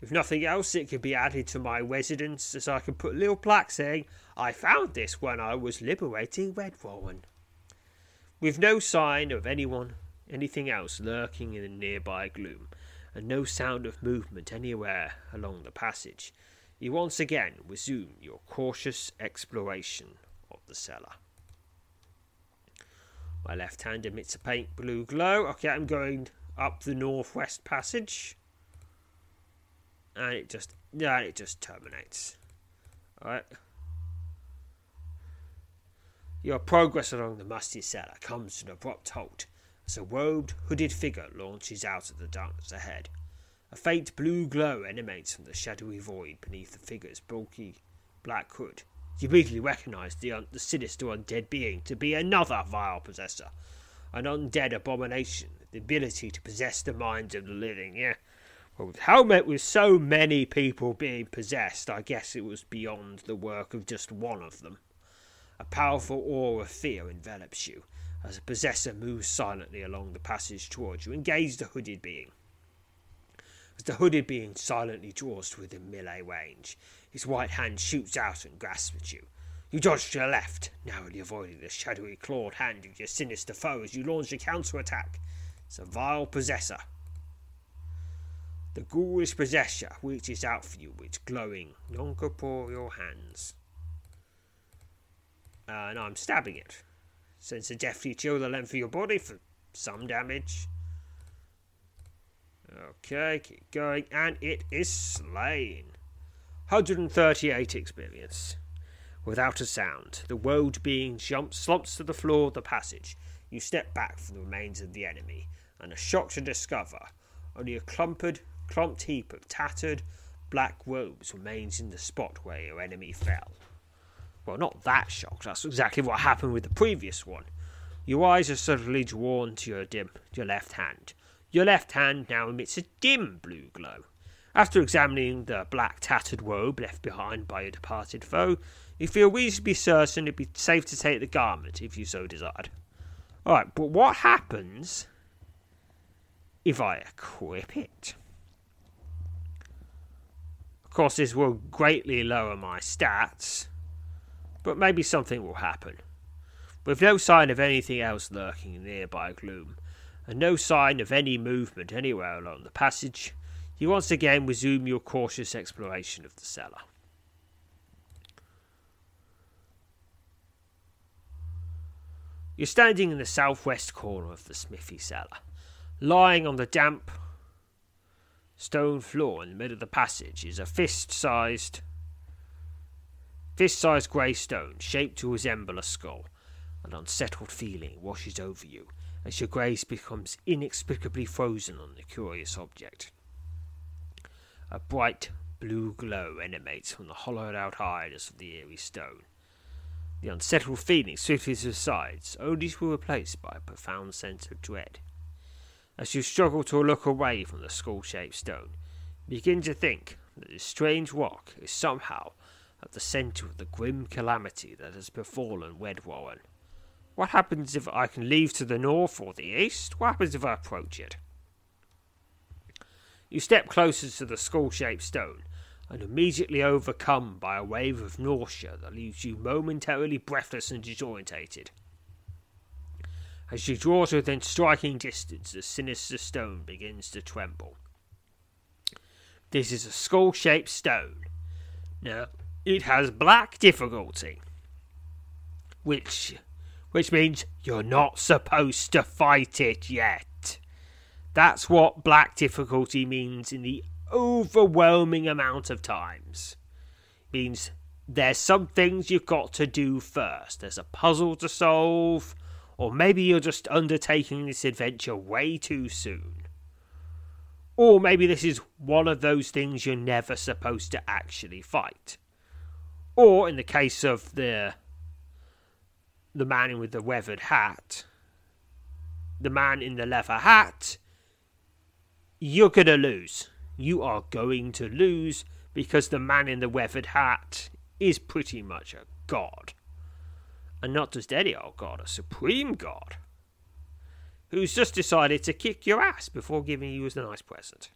If nothing else, it could be added to my residence as I can put a little plaque saying, I found this when I was liberating Redwarren. With no sign of anyone, anything else lurking in the nearby gloom, and no sound of movement anywhere along the passage, you once again resume your cautious exploration of the cellar. My left hand emits a faint blue glow. Okay, I'm going up the northwest passage and it just yeah, it just terminates. Alright. Your progress along the musty cellar comes to an abrupt halt as a robed, hooded figure launches out of the darkness ahead. A faint blue glow emanates from the shadowy void beneath the figure's bulky black hood. You immediately recognized the, un- the sinister undead being to be another vile possessor, an undead abomination, the ability to possess the minds of the living. Yeah, with Helmet, with so many people being possessed, I guess it was beyond the work of just one of them. A powerful aura of fear envelops you as a possessor moves silently along the passage towards you. Engage the hooded being. As the hooded being silently draws to within melee range, his right hand shoots out and grasps at you. You dodge to the left, narrowly avoiding the shadowy clawed hand of your sinister foe as you launch a counter attack. It's a vile possessor the ghoulish possessor reaches out for you with glowing, non corporeal hands. Uh, and I'm stabbing it. Sends a deathly chill the length of your body for some damage. Okay, keep going, and it is slain. 138 experience. Without a sound, the woad being jumps, slumps to the floor of the passage. You step back from the remains of the enemy, and are shocked to discover only a clumped, clumped heap of tattered black robes remains in the spot where your enemy fell. Well, not that shocked. That's exactly what happened with the previous one. Your eyes are suddenly drawn to your dim, your left hand. Your left hand now emits a dim blue glow. After examining the black tattered robe left behind by your departed foe, you feel reasonably certain it'd be safe to take the garment if you so desired. Alright, but what happens if I equip it? Of course, this will greatly lower my stats, but maybe something will happen. With no sign of anything else lurking in the nearby gloom, and no sign of any movement anywhere along the passage, you once again resume your cautious exploration of the cellar. You're standing in the southwest corner of the smithy cellar, lying on the damp, stone floor in the middle of the passage is a fist-sized fist-sized grey stone shaped to resemble a skull. An unsettled feeling washes over you as your gaze becomes inexplicably frozen on the curious object. A bright blue glow emanates from the hollowed out eyes of the eerie stone. The unsettled feeling swiftly subsides, only to be replaced by a profound sense of dread. As you struggle to look away from the skull shaped stone, you begin to think that this strange rock is somehow at the centre of the grim calamity that has befallen Redwarren. What happens if I can leave to the north or the east? What happens if I approach it? You step closer to the skull shaped stone and immediately overcome by a wave of nausea that leaves you momentarily breathless and disorientated. As you draw to within striking distance, the sinister stone begins to tremble. This is a skull shaped stone. Now, it has black difficulty, which which means you're not supposed to fight it yet. That's what black difficulty means in the overwhelming amount of times. It means there's some things you've got to do first. There's a puzzle to solve, or maybe you're just undertaking this adventure way too soon. Or maybe this is one of those things you're never supposed to actually fight. Or in the case of the the man with the weathered hat, the man in the leather hat, you're gonna lose. You are going to lose because the man in the weathered hat is pretty much a god. And not just any old god, a supreme god. Who's just decided to kick your ass before giving you as a nice present.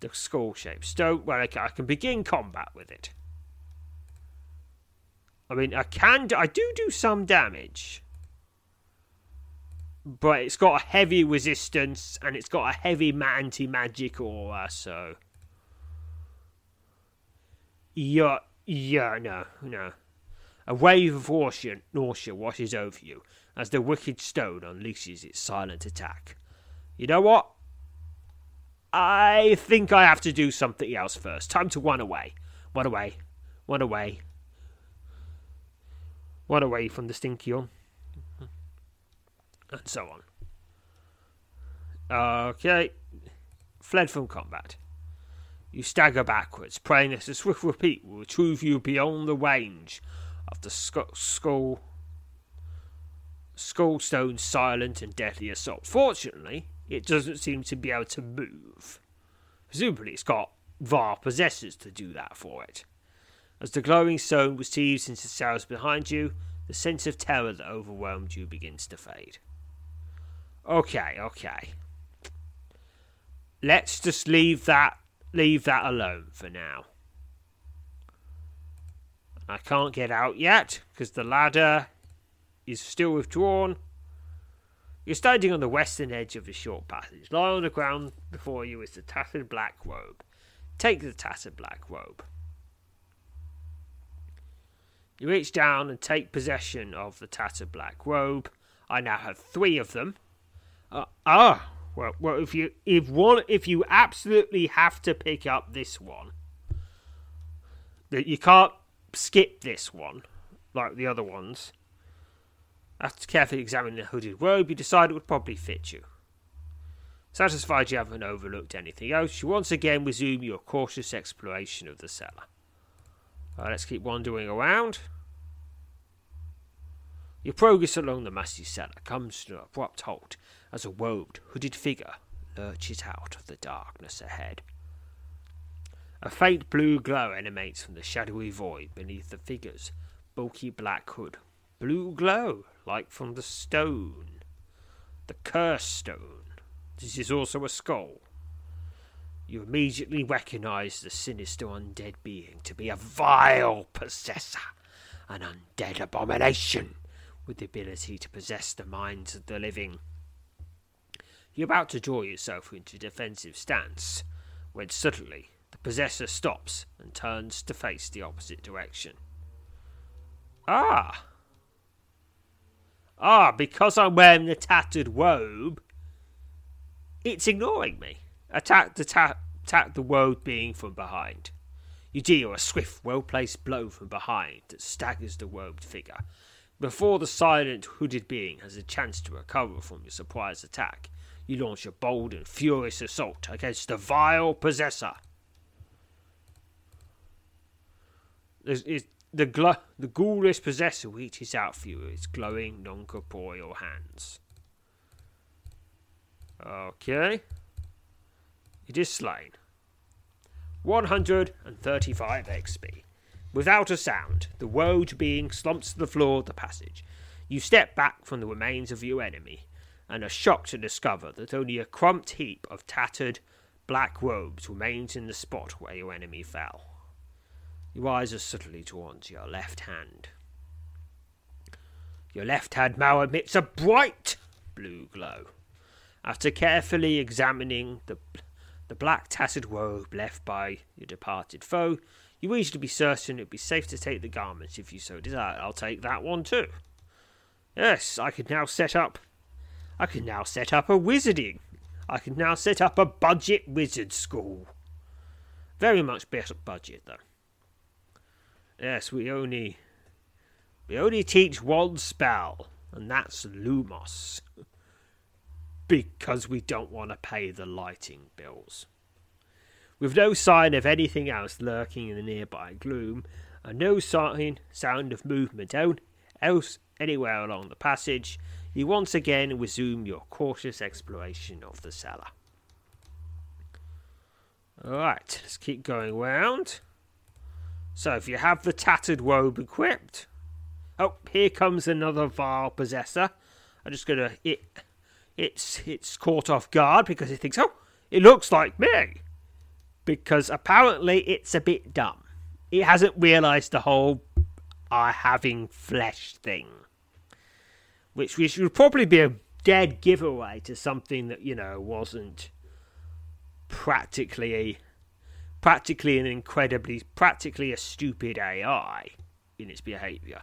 The skull shaped stone, well, I can begin combat with it. I mean, I can, I do do some damage, but it's got a heavy resistance and it's got a heavy anti-magic aura. So, yeah, yeah, no, no. A wave of nausea, nausea washes over you as the wicked stone unleashes its silent attack. You know what? I think I have to do something else first. Time to run away. Run away. Run away. Run away from the Stinkion. And so on. Okay. Fled from combat. You stagger backwards, praying that a swift repeat will retrieve you beyond the range of the skull, skull Skullstone's silent and deadly assault. Fortunately, it doesn't seem to be able to move. Presumably, it's got Var possessors to do that for it. As the glowing stone receives into the cells behind you, the sense of terror that overwhelmed you begins to fade. Okay, okay. Let's just leave that leave that alone for now. I can't get out yet because the ladder is still withdrawn. You're standing on the western edge of the short passage. Lying on the ground before you is the tattered black robe. Take the tattered black robe. You reach down and take possession of the tattered black robe. I now have three of them. Uh, ah, well, well, if you if one if you absolutely have to pick up this one, that you can't skip this one like the other ones. After carefully examining the hooded robe, you decide it would probably fit you. Satisfied you haven't overlooked anything else, you once again resume your cautious exploration of the cellar. Uh, let's keep wandering around. Your progress along the massive cellar comes to an abrupt halt as a robed, hooded figure lurches out of the darkness ahead. A faint blue glow emanates from the shadowy void beneath the figure's bulky black hood. Blue glow, like from the stone. The cursed stone. This is also a skull. You immediately recognize the sinister undead being to be a vile possessor, an undead abomination with the ability to possess the minds of the living. You're about to draw yourself into defensive stance when suddenly the possessor stops and turns to face the opposite direction. Ah! Ah, because I'm wearing the tattered robe, it's ignoring me. Attack the ta- attack the robe being from behind. You deal a swift, well placed blow from behind that staggers the robed figure, before the silent, hooded being has a chance to recover from your surprise attack, you launch a bold and furious assault against the vile possessor. the, gl- the ghoulish possessor reaches out for you with its glowing, non corporeal hands. Okay. It is slain. 135 XP. Without a sound, the woad being slumps to the floor of the passage. You step back from the remains of your enemy, and are shocked to discover that only a crumped heap of tattered black robes remains in the spot where your enemy fell. Your eyes are subtly drawn to your left hand. Your left hand now emits a bright blue glow. After carefully examining the, the black tattered robe left by your departed foe, you reasonably be certain it would be safe to take the garments if you so desire. I'll take that one too. Yes, I can now set up. I can now set up a wizarding. I can now set up a budget wizard school. Very much better budget though. Yes, we only we only teach one spell, and that's Lumos. because we don't want to pay the lighting bills. With no sign of anything else lurking in the nearby gloom, and no sign sound of movement else anywhere along the passage, you once again resume your cautious exploration of the cellar. Alright, let's keep going round. So, if you have the tattered robe equipped. Oh, here comes another vile possessor. I'm just gonna. It, it's it's caught off guard because it thinks, oh, it looks like me. Because apparently it's a bit dumb. It hasn't realised the whole "I having flesh thing which which would probably be a dead giveaway to something that you know wasn't practically practically an incredibly practically a stupid AI in its behaviour.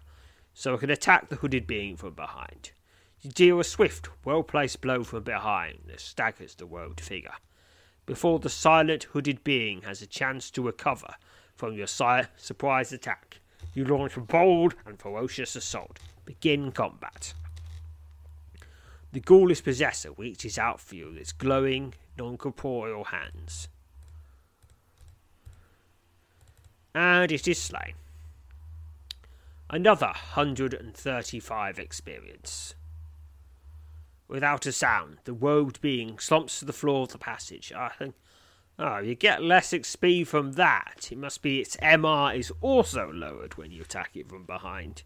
So it can attack the hooded being from behind. You deal a swift, well placed blow from behind that staggers the robed figure. Before the silent hooded being has a chance to recover from your si- surprise attack, you launch a bold and ferocious assault. Begin combat. The ghoulish possessor reaches out for you with its glowing, non corporeal hands. And it is slain. Another 135 experience. Without a sound, the robed being slumps to the floor of the passage. I think. Oh, you get less XP from that. It must be its MR is also lowered when you attack it from behind.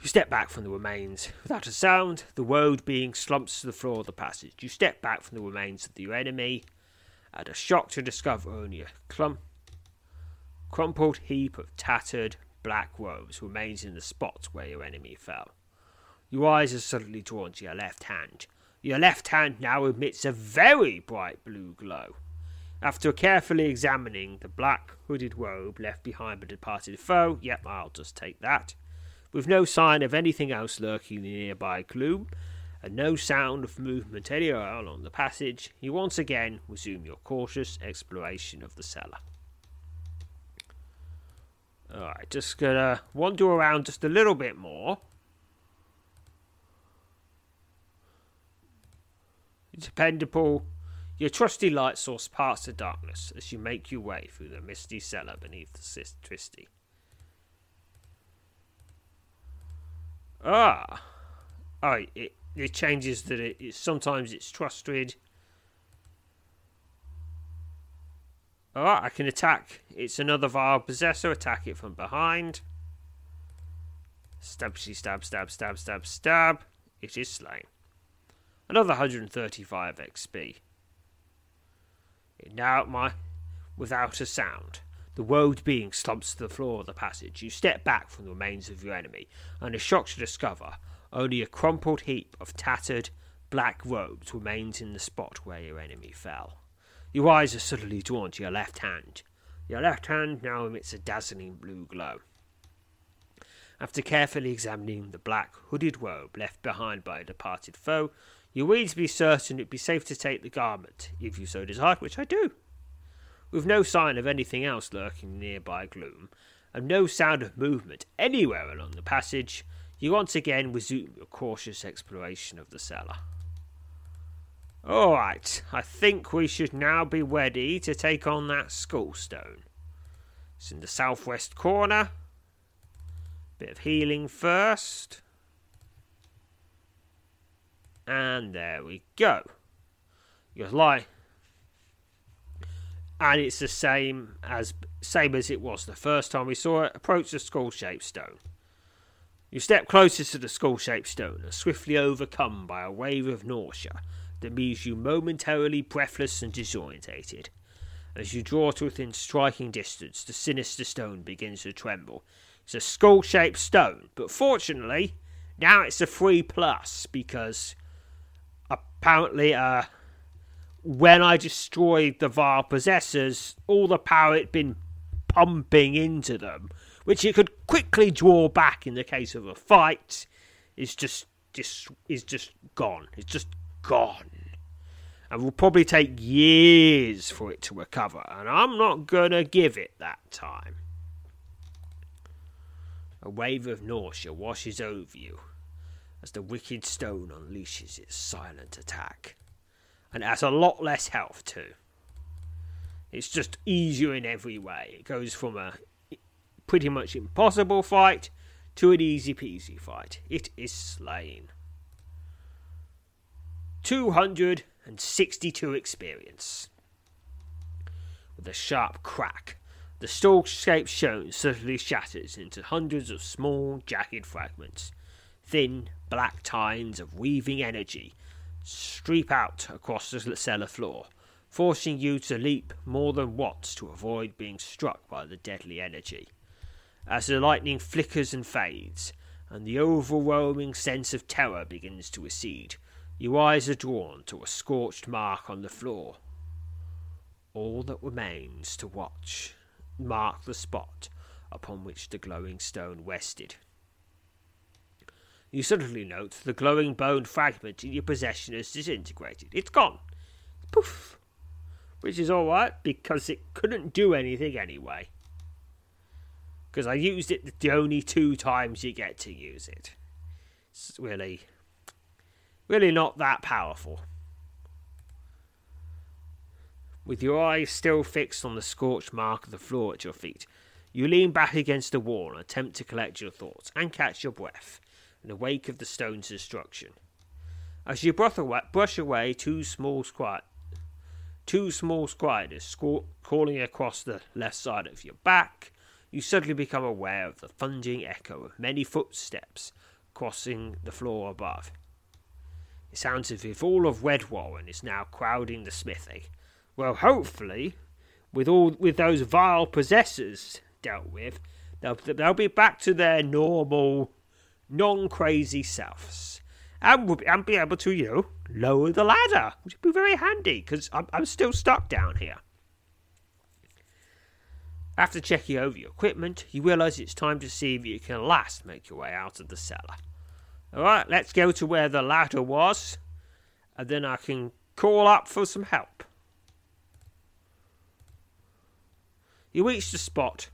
You step back from the remains. Without a sound, the woad being slumps to the floor of the passage. You step back from the remains of your enemy, and are shocked to discover only a clump, crumpled heap of tattered black robes remains in the spot where your enemy fell. Your eyes are suddenly drawn to your left hand. Your left hand now emits a very bright blue glow. After carefully examining the black hooded robe left behind by the departed foe, yep, I'll just take that with no sign of anything else lurking in the nearby gloom, and no sound of movement anywhere along the passage, you once again resume your cautious exploration of the cellar. Alright, just gonna wander around just a little bit more. Dependable, your trusty light source parts the darkness as you make your way through the misty cellar beneath the Twisty. Ah, oh, it it changes that it, it sometimes it's trusted. Alright, I can attack. It's another vile Possessor. Attack it from behind. Stab, she stab, stab, stab, stab, stab. It is slain. Another 135 XP. now my without a sound. The woad being slumps to the floor of the passage. You step back from the remains of your enemy and are shocked to discover only a crumpled heap of tattered black robes remains in the spot where your enemy fell. Your eyes are suddenly drawn to your left hand. Your left hand now emits a dazzling blue glow. After carefully examining the black hooded robe left behind by a departed foe, you be certain it would be safe to take the garment, if you so desire, which I do. With no sign of anything else lurking nearby gloom, and no sound of movement anywhere along the passage, you once again resume your cautious exploration of the cellar. Alright, I think we should now be ready to take on that skull stone. It's in the southwest corner. Bit of healing first. And there we go. Your light and it's the same as same as it was the first time we saw it. Approach the skull-shaped stone. You step closest to the skull-shaped stone, and swiftly overcome by a wave of nausea that leaves you momentarily breathless and disorientated. As you draw to within striking distance, the sinister stone begins to tremble. It's a skull-shaped stone, but fortunately, now it's a free plus because apparently, uh, when I destroyed the Vile Possessors, all the power it'd been pumping into them, which it could quickly draw back in the case of a fight, is just, just is just gone. It's just gone. And will probably take years for it to recover, and I'm not gonna give it that time. A wave of nausea washes over you as the wicked stone unleashes its silent attack and it has a lot less health too. It's just easier in every way. It goes from a pretty much impossible fight to an easy peasy fight. It is slain. 262 experience. With a sharp crack, the stall shaped stone suddenly shatters into hundreds of small, jagged fragments. Thin, black tines of weaving energy streep out across the cellar floor, forcing you to leap more than once to avoid being struck by the deadly energy. As the lightning flickers and fades, and the overwhelming sense of terror begins to recede, your eyes are drawn to a scorched mark on the floor. All that remains to watch mark the spot upon which the glowing stone rested. You suddenly note the glowing bone fragment in your possession has disintegrated. It's gone. Poof. Which is alright because it couldn't do anything anyway. Because I used it the only two times you get to use it. It's really, really not that powerful. With your eyes still fixed on the scorched mark of the floor at your feet, you lean back against the wall and attempt to collect your thoughts and catch your breath in the wake of the stone's destruction. As you brush away two small squat, two small spiders crawling across the left side of your back, you suddenly become aware of the thundering echo of many footsteps crossing the floor above. It sounds as if all of Redwarren is now crowding the smithy. Well, hopefully, with all with those vile possessors dealt with, they'll, they'll be back to their normal non crazy selves. And, we'll, and be able to, you know, lower the ladder, which would be very handy because I'm, I'm still stuck down here. After checking over your equipment, you realise it's time to see if you can at last make your way out of the cellar. Alright, let's go to where the ladder was, and then I can call up for some help. You reach the spot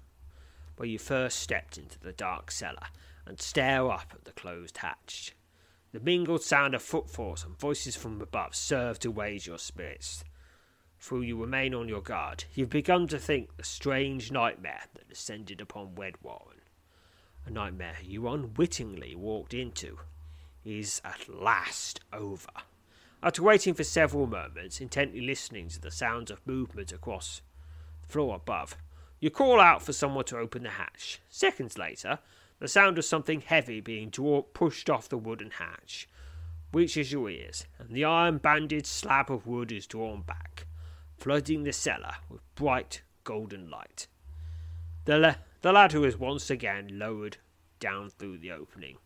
where you first stepped into the dark cellar and stare up at the closed hatch. The mingled sound of footfalls and voices from above serve to raise your spirits. Though you remain on your guard, you've begun to think the strange nightmare that descended upon Redwarren, a nightmare you unwittingly walked into, is at last over. After waiting for several moments, intently listening to the sounds of movement across the floor above, you call out for someone to open the hatch. Seconds later, the sound of something heavy being pushed off the wooden hatch reaches your ears, and the iron banded slab of wood is drawn back, flooding the cellar with bright golden light. The, the ladder is once again lowered down through the opening.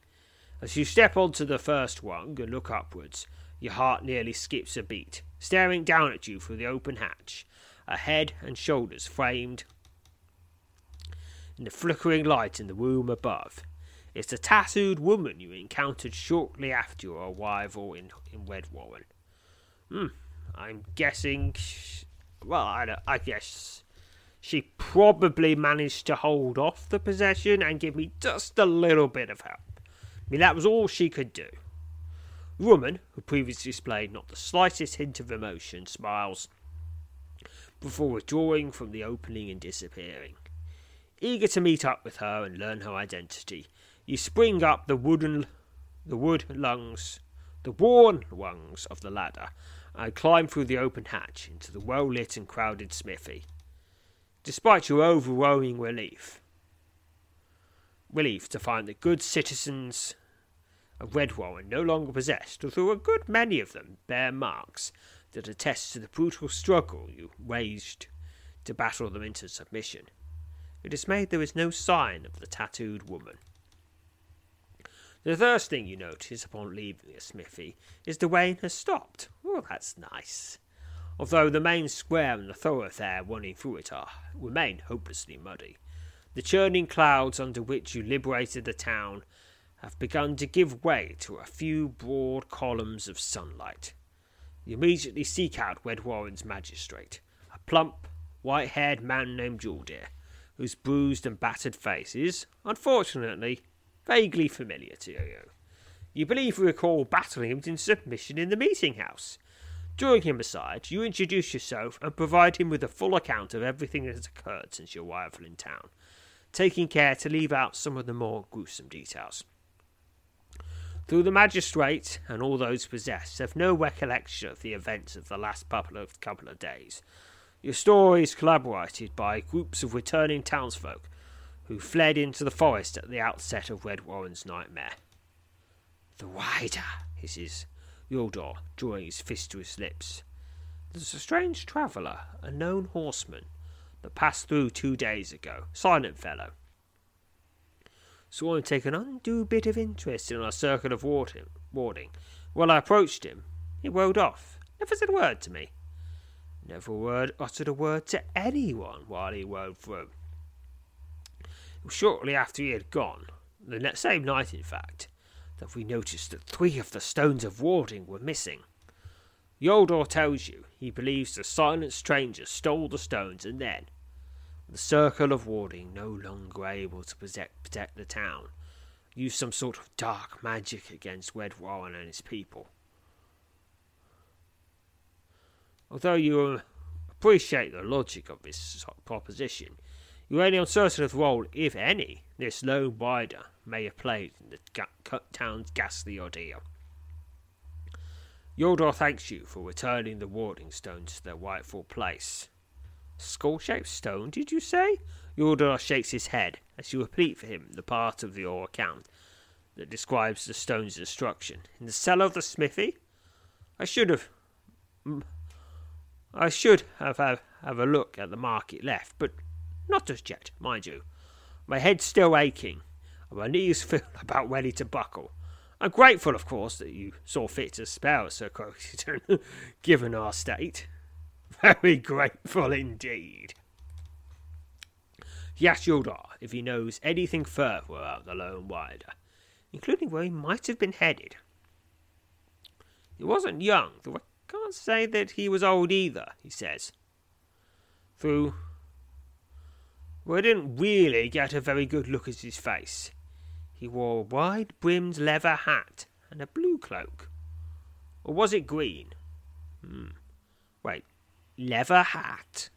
As you step onto the first rung and look upwards, your heart nearly skips a beat, staring down at you through the open hatch, a head and shoulders framed in the flickering light in the room above. It's the tattooed woman you encountered shortly after your arrival in, in Redwarren. Hmm, I'm guessing. Well, I, I guess she probably managed to hold off the possession and give me just a little bit of help. I mean, that was all she could do. The woman, who previously displayed not the slightest hint of emotion, smiles before withdrawing from the opening and disappearing. Eager to meet up with her and learn her identity, you spring up the wooden, the wood lungs, the worn rungs of the ladder, I climb through the open hatch into the well lit and crowded smithy. Despite your overwhelming relief, relief to find that good citizens of Redwarren no longer possessed, although a good many of them bear marks that attest to the brutal struggle you waged to battle them into submission. It is made there is no sign of the tattooed woman. The first thing you notice upon leaving the smithy is the rain has stopped. Oh, that's nice. Although the main square and the thoroughfare running through it are remain hopelessly muddy. The churning clouds under which you liberated the town have begun to give way to a few broad columns of sunlight. You immediately seek out Redwarren's magistrate, a plump, white haired man named Jaldir, whose bruised and battered face is, unfortunately, vaguely familiar to you. You believe you recall battling him in submission in the meeting house. Drawing him aside, you introduce yourself and provide him with a full account of everything that has occurred since your arrival in town, taking care to leave out some of the more gruesome details. Though the magistrate and all those possessed have no recollection of the events of the last couple of, couple of days, your story is corroborated by groups of returning townsfolk who fled into the forest at the outset of Redwarren's nightmare. The rider, hisses Yordor, drawing his fist to his lips. There's a strange traveller, a known horseman, that passed through two days ago. Silent fellow. Saw him take an undue bit of interest in our circle of warding. When I approached him, he rode off. Never said a word to me. Never word uttered a word to anyone while he rode through shortly after he had gone, the same night in fact, that we noticed that three of the stones of warding were missing. Yordor tells you he believes the silent stranger stole the stones and then, the circle of warding no longer able to protect, protect the town, used some sort of dark magic against Redwarren and his people. Although you appreciate the logic of this proposition, you're only uncertain of the role, if any, this lone rider may have played in the ga- town's ghastly ordeal. Yordor thanks you for returning the warding stones to their rightful place. Skull shaped stone, did you say? Yordor shakes his head as you repeat for him the part of your account that describes the stone's destruction. In the cellar of the smithy? I should have. I should have, have, have a look at the mark it left, but not just yet, mind you. My head's still aching, and my knees feel about ready to buckle. I'm grateful, of course, that you saw fit to spare Sir Croxton, given our state. Very grateful indeed. He asked Yordor if he knows anything further about the Lone Rider, including where he might have been headed. He wasn't young, though I can't say that he was old either, he says. Through I didn't really get a very good look at his face. He wore a wide brimmed leather hat and a blue cloak. Or was it green? Hmm. Wait, leather hat?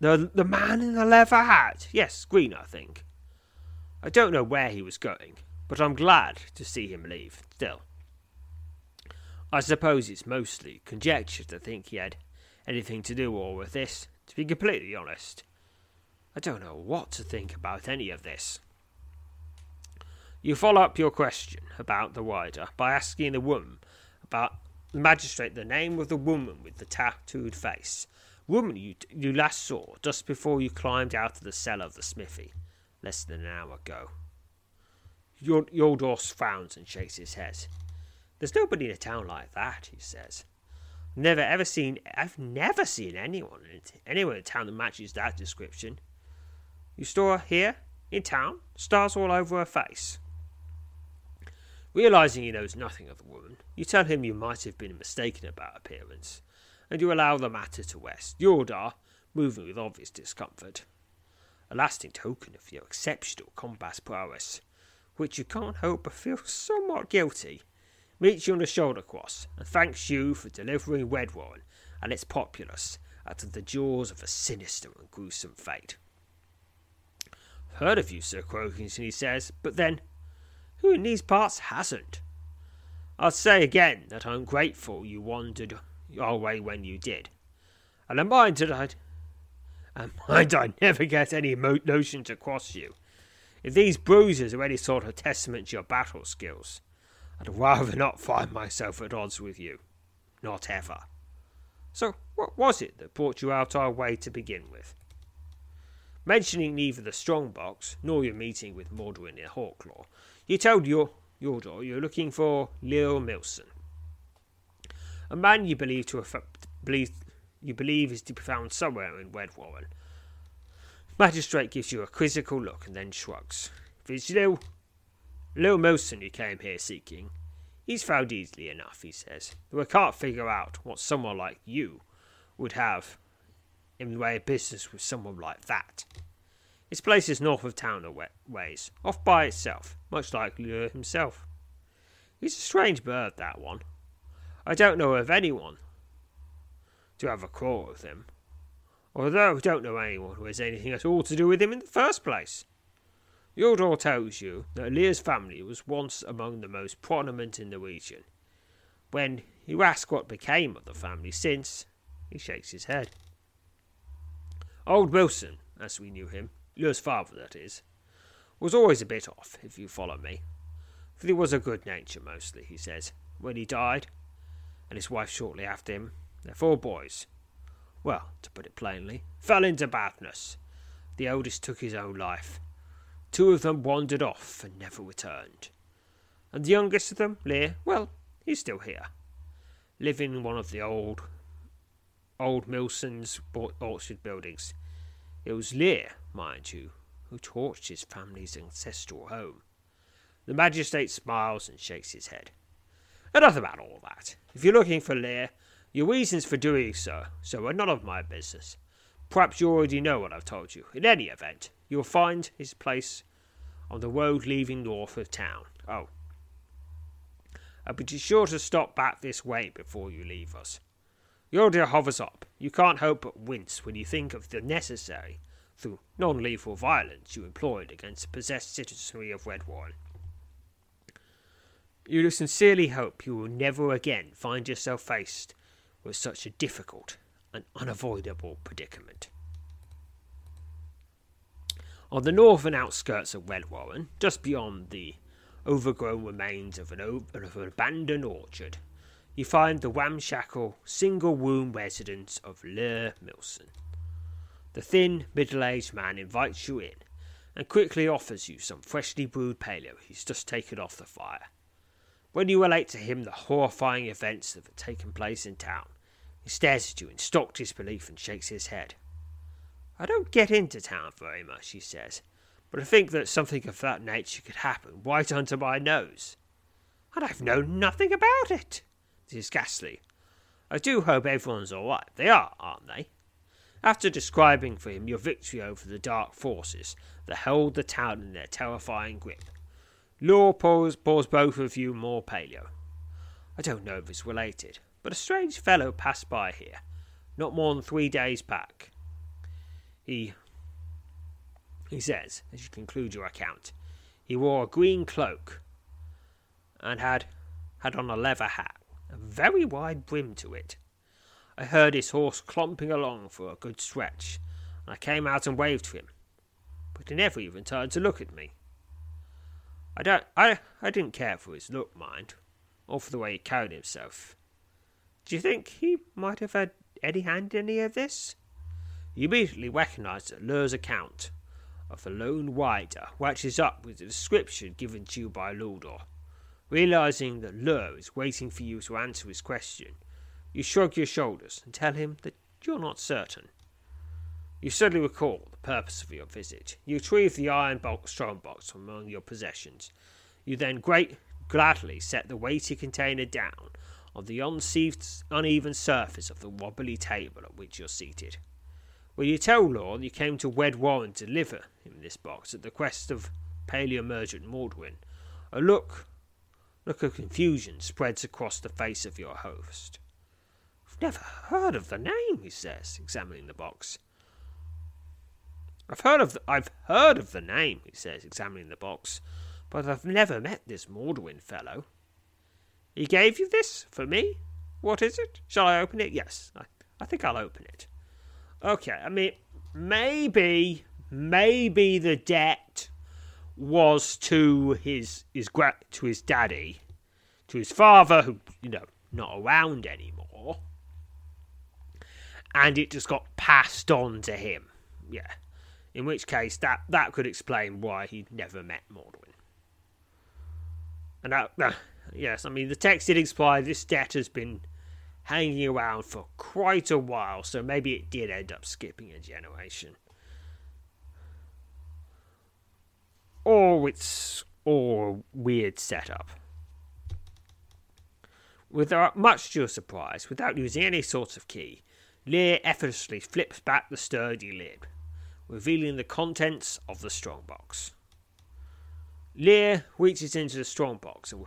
The, the man in the leather hat? Yes, green, I think. I don't know where he was going, but I'm glad to see him leave, still. I suppose it's mostly conjecture to think he had anything to do all with this, to be completely honest. I don't know what to think about any of this. You follow up your question about the rider by asking the woman about the magistrate the name of the woman with the tattooed face. Woman you, you last saw just before you climbed out of the cellar of the smithy, less than an hour ago. Yordor frowns and shakes his head. There's nobody in a town like that, he says. Never ever seen, I've never seen anyone in anyone in a town that matches that description. You store her here, in town, stars all over her face. Realizing he knows nothing of the woman, you tell him you might have been mistaken about appearance, and you allow the matter to rest, Yordor moving with obvious discomfort. A lasting token of your exceptional combat prowess, which you can't help but feel somewhat guilty, meets you on the shoulder cross and thanks you for delivering Redwarren and its populace out of the jaws of a sinister and gruesome fate. Heard of you, Sir Croakington, he says, but then, who in these parts hasn't? I'll say again that I'm grateful you wandered our way when you did. And I mind that I'd. And mind I'd never get any mo- notion to cross you. If these bruises are any sort of testament to your battle skills, I'd rather not find myself at odds with you. Not ever. So, what was it that brought you out our way to begin with? Mentioning neither the strongbox nor your meeting with Mordwin in Hawklaw, you told your Yordor you're looking for Leo Milson, a man you believe to have believe you believe is to be found somewhere in Redwarren. Magistrate gives you a quizzical look and then shrugs. If it's Lil Lil Milson you came here seeking, he's found easily enough, he says. Though I can't figure out what someone like you would have in the way of business with someone like that. His place is north of town a ways, off by itself, much like Lure himself. He's a strange bird, that one. I don't know of anyone to have a quarrel with him, although I don't know anyone who has anything at all to do with him in the first place. Yordor tells you that Lear's family was once among the most prominent in the region. When you ask what became of the family since, he shakes his head. Old Wilson, as we knew him, Lear's father that is, was always a bit off, if you follow me. For he was a good nature mostly, he says. When he died, and his wife shortly after him, their four boys, well, to put it plainly, fell into badness. The eldest took his own life. Two of them wandered off and never returned. And the youngest of them, Lear, well, he's still here, living in one of the old old Milson's orchard buildings. It was Lear, mind you, who torched his family's ancestral home. The magistrate smiles and shakes his head. Enough about all that. If you're looking for Lear, your reasons for doing so, so are none of my business. Perhaps you already know what I've told you. In any event, you'll find his place on the road leaving north of town. Oh. Uh, but be sure to stop back this way before you leave us. Your dear hovers up. You can't help but wince when you think of the necessary, through non lethal violence you employed against the possessed citizenry of Redwarren. You sincerely hope you will never again find yourself faced with such a difficult and unavoidable predicament. On the northern outskirts of Redwarren, just beyond the overgrown remains of an, of an abandoned orchard, you find the ramshackle, single room residence of Lur Milson. The thin, middle aged man invites you in and quickly offers you some freshly brewed paleo he's just taken off the fire. When you relate to him the horrifying events that have taken place in town, he stares at you in stock disbelief and shakes his head. I don't get into town very much, he says, but I think that something of that nature could happen right under my nose. And I've known nothing about it. This is ghastly. I do hope everyone's alright. They are, aren't they? After describing for him your victory over the dark forces that held the town in their terrifying grip, Law pours, pours both of you more paleo. I don't know if it's related, but a strange fellow passed by here, not more than three days back. He he says, as you conclude your account, he wore a green cloak and had had on a leather hat a very wide brim to it. I heard his horse clomping along for a good stretch, and I came out and waved to him, but he never even turned to look at me. I don't, I, I didn't care for his look, mind, or for the way he carried himself. Do you think he might have had any hand in any of this? You immediately recognized that Lur's account of the lone rider matches up with the description given to you by Yordor. Realizing that Lur is waiting for you to answer his question, you shrug your shoulders and tell him that you're not certain. You suddenly recall the purpose of your visit. You retrieve the iron box strong box from among your possessions. You then great gladly set the weighty container down on the uneven surface of the wobbly table at which you're seated. When you tell Lorne you came to Redwarren to deliver him this box at the quest of paleo merchant Mordwin, a look look of confusion spreads across the face of your host. I've never heard of the name, he says, examining the box. I've heard of the, I've heard of the name, he says, examining the box, but I've never met this Mordwin fellow. He gave you this? For me? What is it? Shall I open it? Yes, I, I think I'll open it. Okay, I mean, maybe, maybe the debt was to his his to his daddy, to his father, who you know not around anymore, and it just got passed on to him. Yeah, in which case that that could explain why he never met Mordwin. And that, uh, yes, I mean the text did imply this debt has been hanging around for quite a while, so maybe it did end up skipping a generation. Or it's or weird setup. Without much to your surprise, without using any sort of key, Lear effortlessly flips back the sturdy lid, revealing the contents of the strongbox. Lear reaches into the strongbox and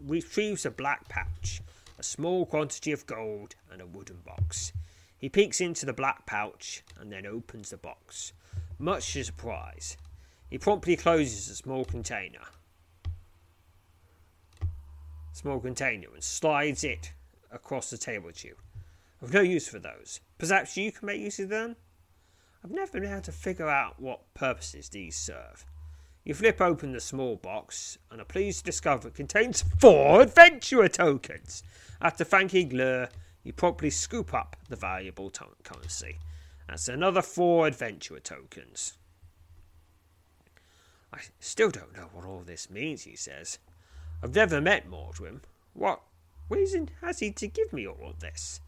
retrieves a black pouch, a small quantity of gold, and a wooden box. He peeks into the black pouch and then opens the box. Much to his surprise, he promptly closes the small container. Small container and slides it across the table to you. I've no use for those. Perhaps you can make use of them? I've never been able to figure out what purposes these serve. You flip open the small box and are pleased to discover it contains four adventurer tokens. After thanking Lur, you promptly scoop up the valuable to- currency. That's another four adventurer tokens. I still don't know what all this means, he says. I've never met Mordwin. What reason has he to give me all of this?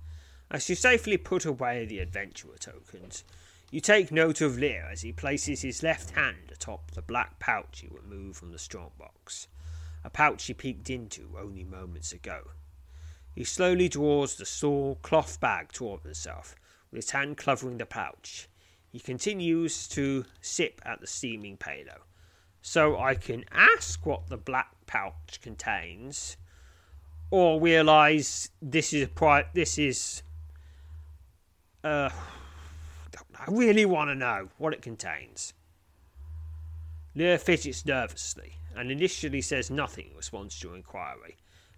As you safely put away the adventurer tokens, you take note of Lear as he places his left hand atop the black pouch you removed from the strong box, a pouch he peeked into only moments ago. He slowly draws the small cloth bag toward himself, with his hand covering the pouch. He continues to sip at the steaming paleo. So I can ask what the black pouch contains, or realise this is a pri- this is uh I really want to know what it contains. Lear fidgets nervously and initially says nothing in response to your inquiry.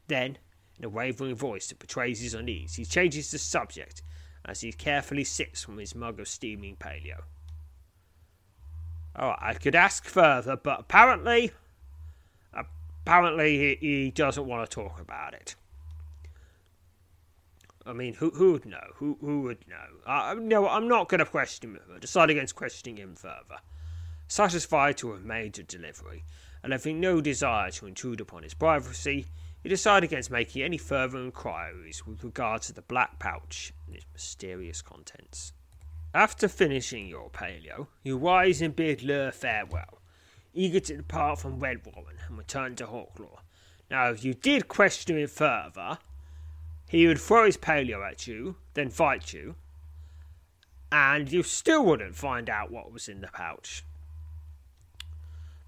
Then, in a wavering voice that betrays his unease, he changes the subject as he carefully sips from his mug of steaming paleo. Oh, I could ask further, but apparently, apparently he, he doesn't want to talk about it. I mean, who who would know? Who who would know? Uh, no, I'm not going to question him. I decide against questioning him further. Satisfied to have made the delivery, and having no desire to intrude upon his privacy, he decided against making any further inquiries with regard to the black pouch and its mysterious contents. After finishing your paleo, you rise and bid Lur farewell, eager to depart from Redwarren and return to Hawklaw. Now, if you did question him further, he would throw his paleo at you, then fight you, and you still wouldn't find out what was in the pouch.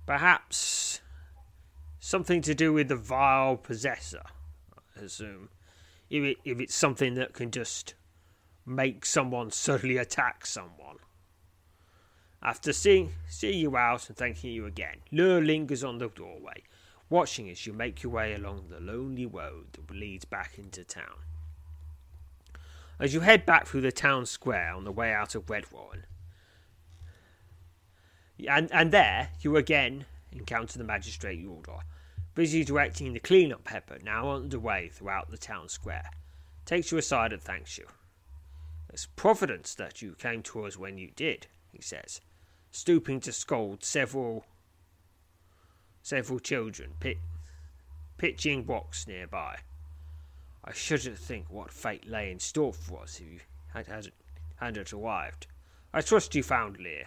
Perhaps something to do with the vile possessor, I assume. If, it, if it's something that can just make someone suddenly attack someone. After seeing, seeing you out and thanking you again, Lur lingers on the doorway, watching as you make your way along the lonely road that leads back into town. As you head back through the town square on the way out of Redwarren, and, and there you again encounter the magistrate Yordor, busy directing the clean-up effort now underway throughout the town square. Takes you aside and thanks you. It's providence that you came to us when you did, he says, stooping to scold several several children pit, pitching rocks nearby. I shouldn't think what fate lay in store for us if you had, had, hadn't arrived. I trust you found Lear.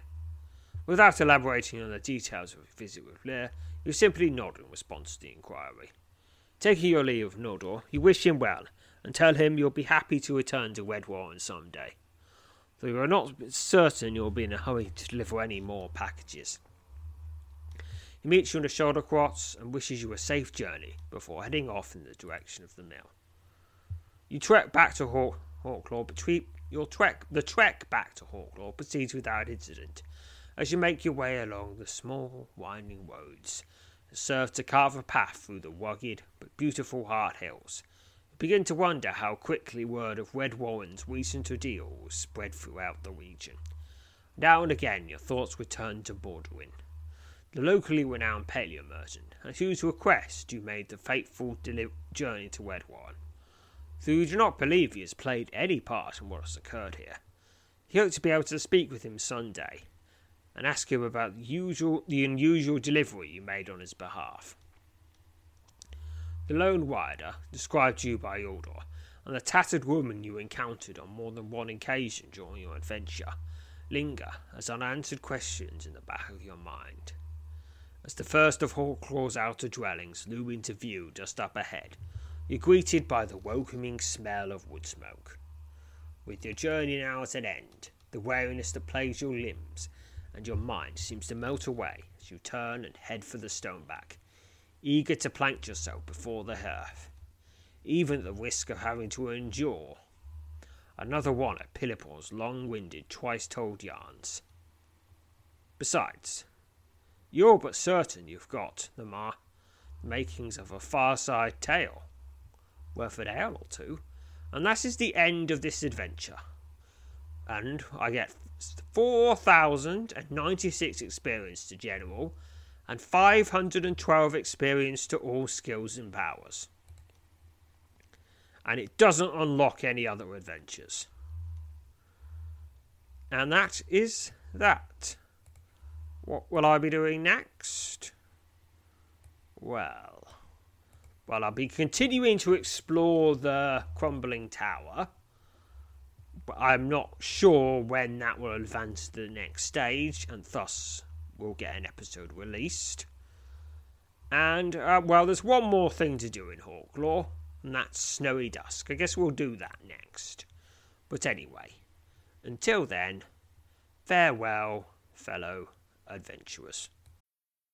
Without elaborating on the details of your visit with Lear, you simply nod in response to the inquiry. Taking your leave of Yordor, you wish him well and tell him you'll be happy to return to Redwarren some day, though you are not certain you'll be in a hurry to deliver any more packages. He meets you on the shoulder cross and wishes you a safe journey before heading off in the direction of the mill. You trek back to Hawk, Hawklaw, between your trek the trek back to Hawklaw proceeds without incident as you make your way along the small winding roads that serve to carve a path through the rugged but beautiful Hart Hills. You begin to wonder how quickly word of Redwarren's recent ordeal spread throughout the region. Now and again your thoughts return to Baldwin, the locally renowned paleo merchant, at whose request you made the fateful deli- journey to Redwarren. Though you do not believe he has played any part in what has occurred here, you hope to be able to speak with him Sunday and ask him about the, usual, the unusual delivery you made on his behalf. The lone rider, described to you by Eldor, and the tattered woman you encountered on more than one occasion during your adventure, linger as unanswered questions in the back of your mind. As the first of Hawklaw's outer dwellings loom into view just up ahead, you're greeted by the welcoming smell of wood smoke. With your journey now at an end, the weariness that plagues your limbs and your mind seems to melt away as you turn and head for the stoneback, eager to plant yourself before the hearth, even at the risk of having to endure another one of Pilipor's long winded, twice told yarns. Besides, you're but certain you've got, the ma, makings of a far side tale, worth an ale or two, and that is the end of this adventure. And I get 4,096 experience to general, and 512 experience to all skills and powers and it doesn't unlock any other adventures. And that is that. What will I be doing next? Well, well, I'll be continuing to explore the crumbling tower, but I'm not sure when that will advance to the next stage, and thus we'll get an episode released. And, uh, well, there's one more thing to do in Hawklaw and that's Snowy Dusk. I guess we'll do that next. But anyway, until then, farewell, fellow adventurers.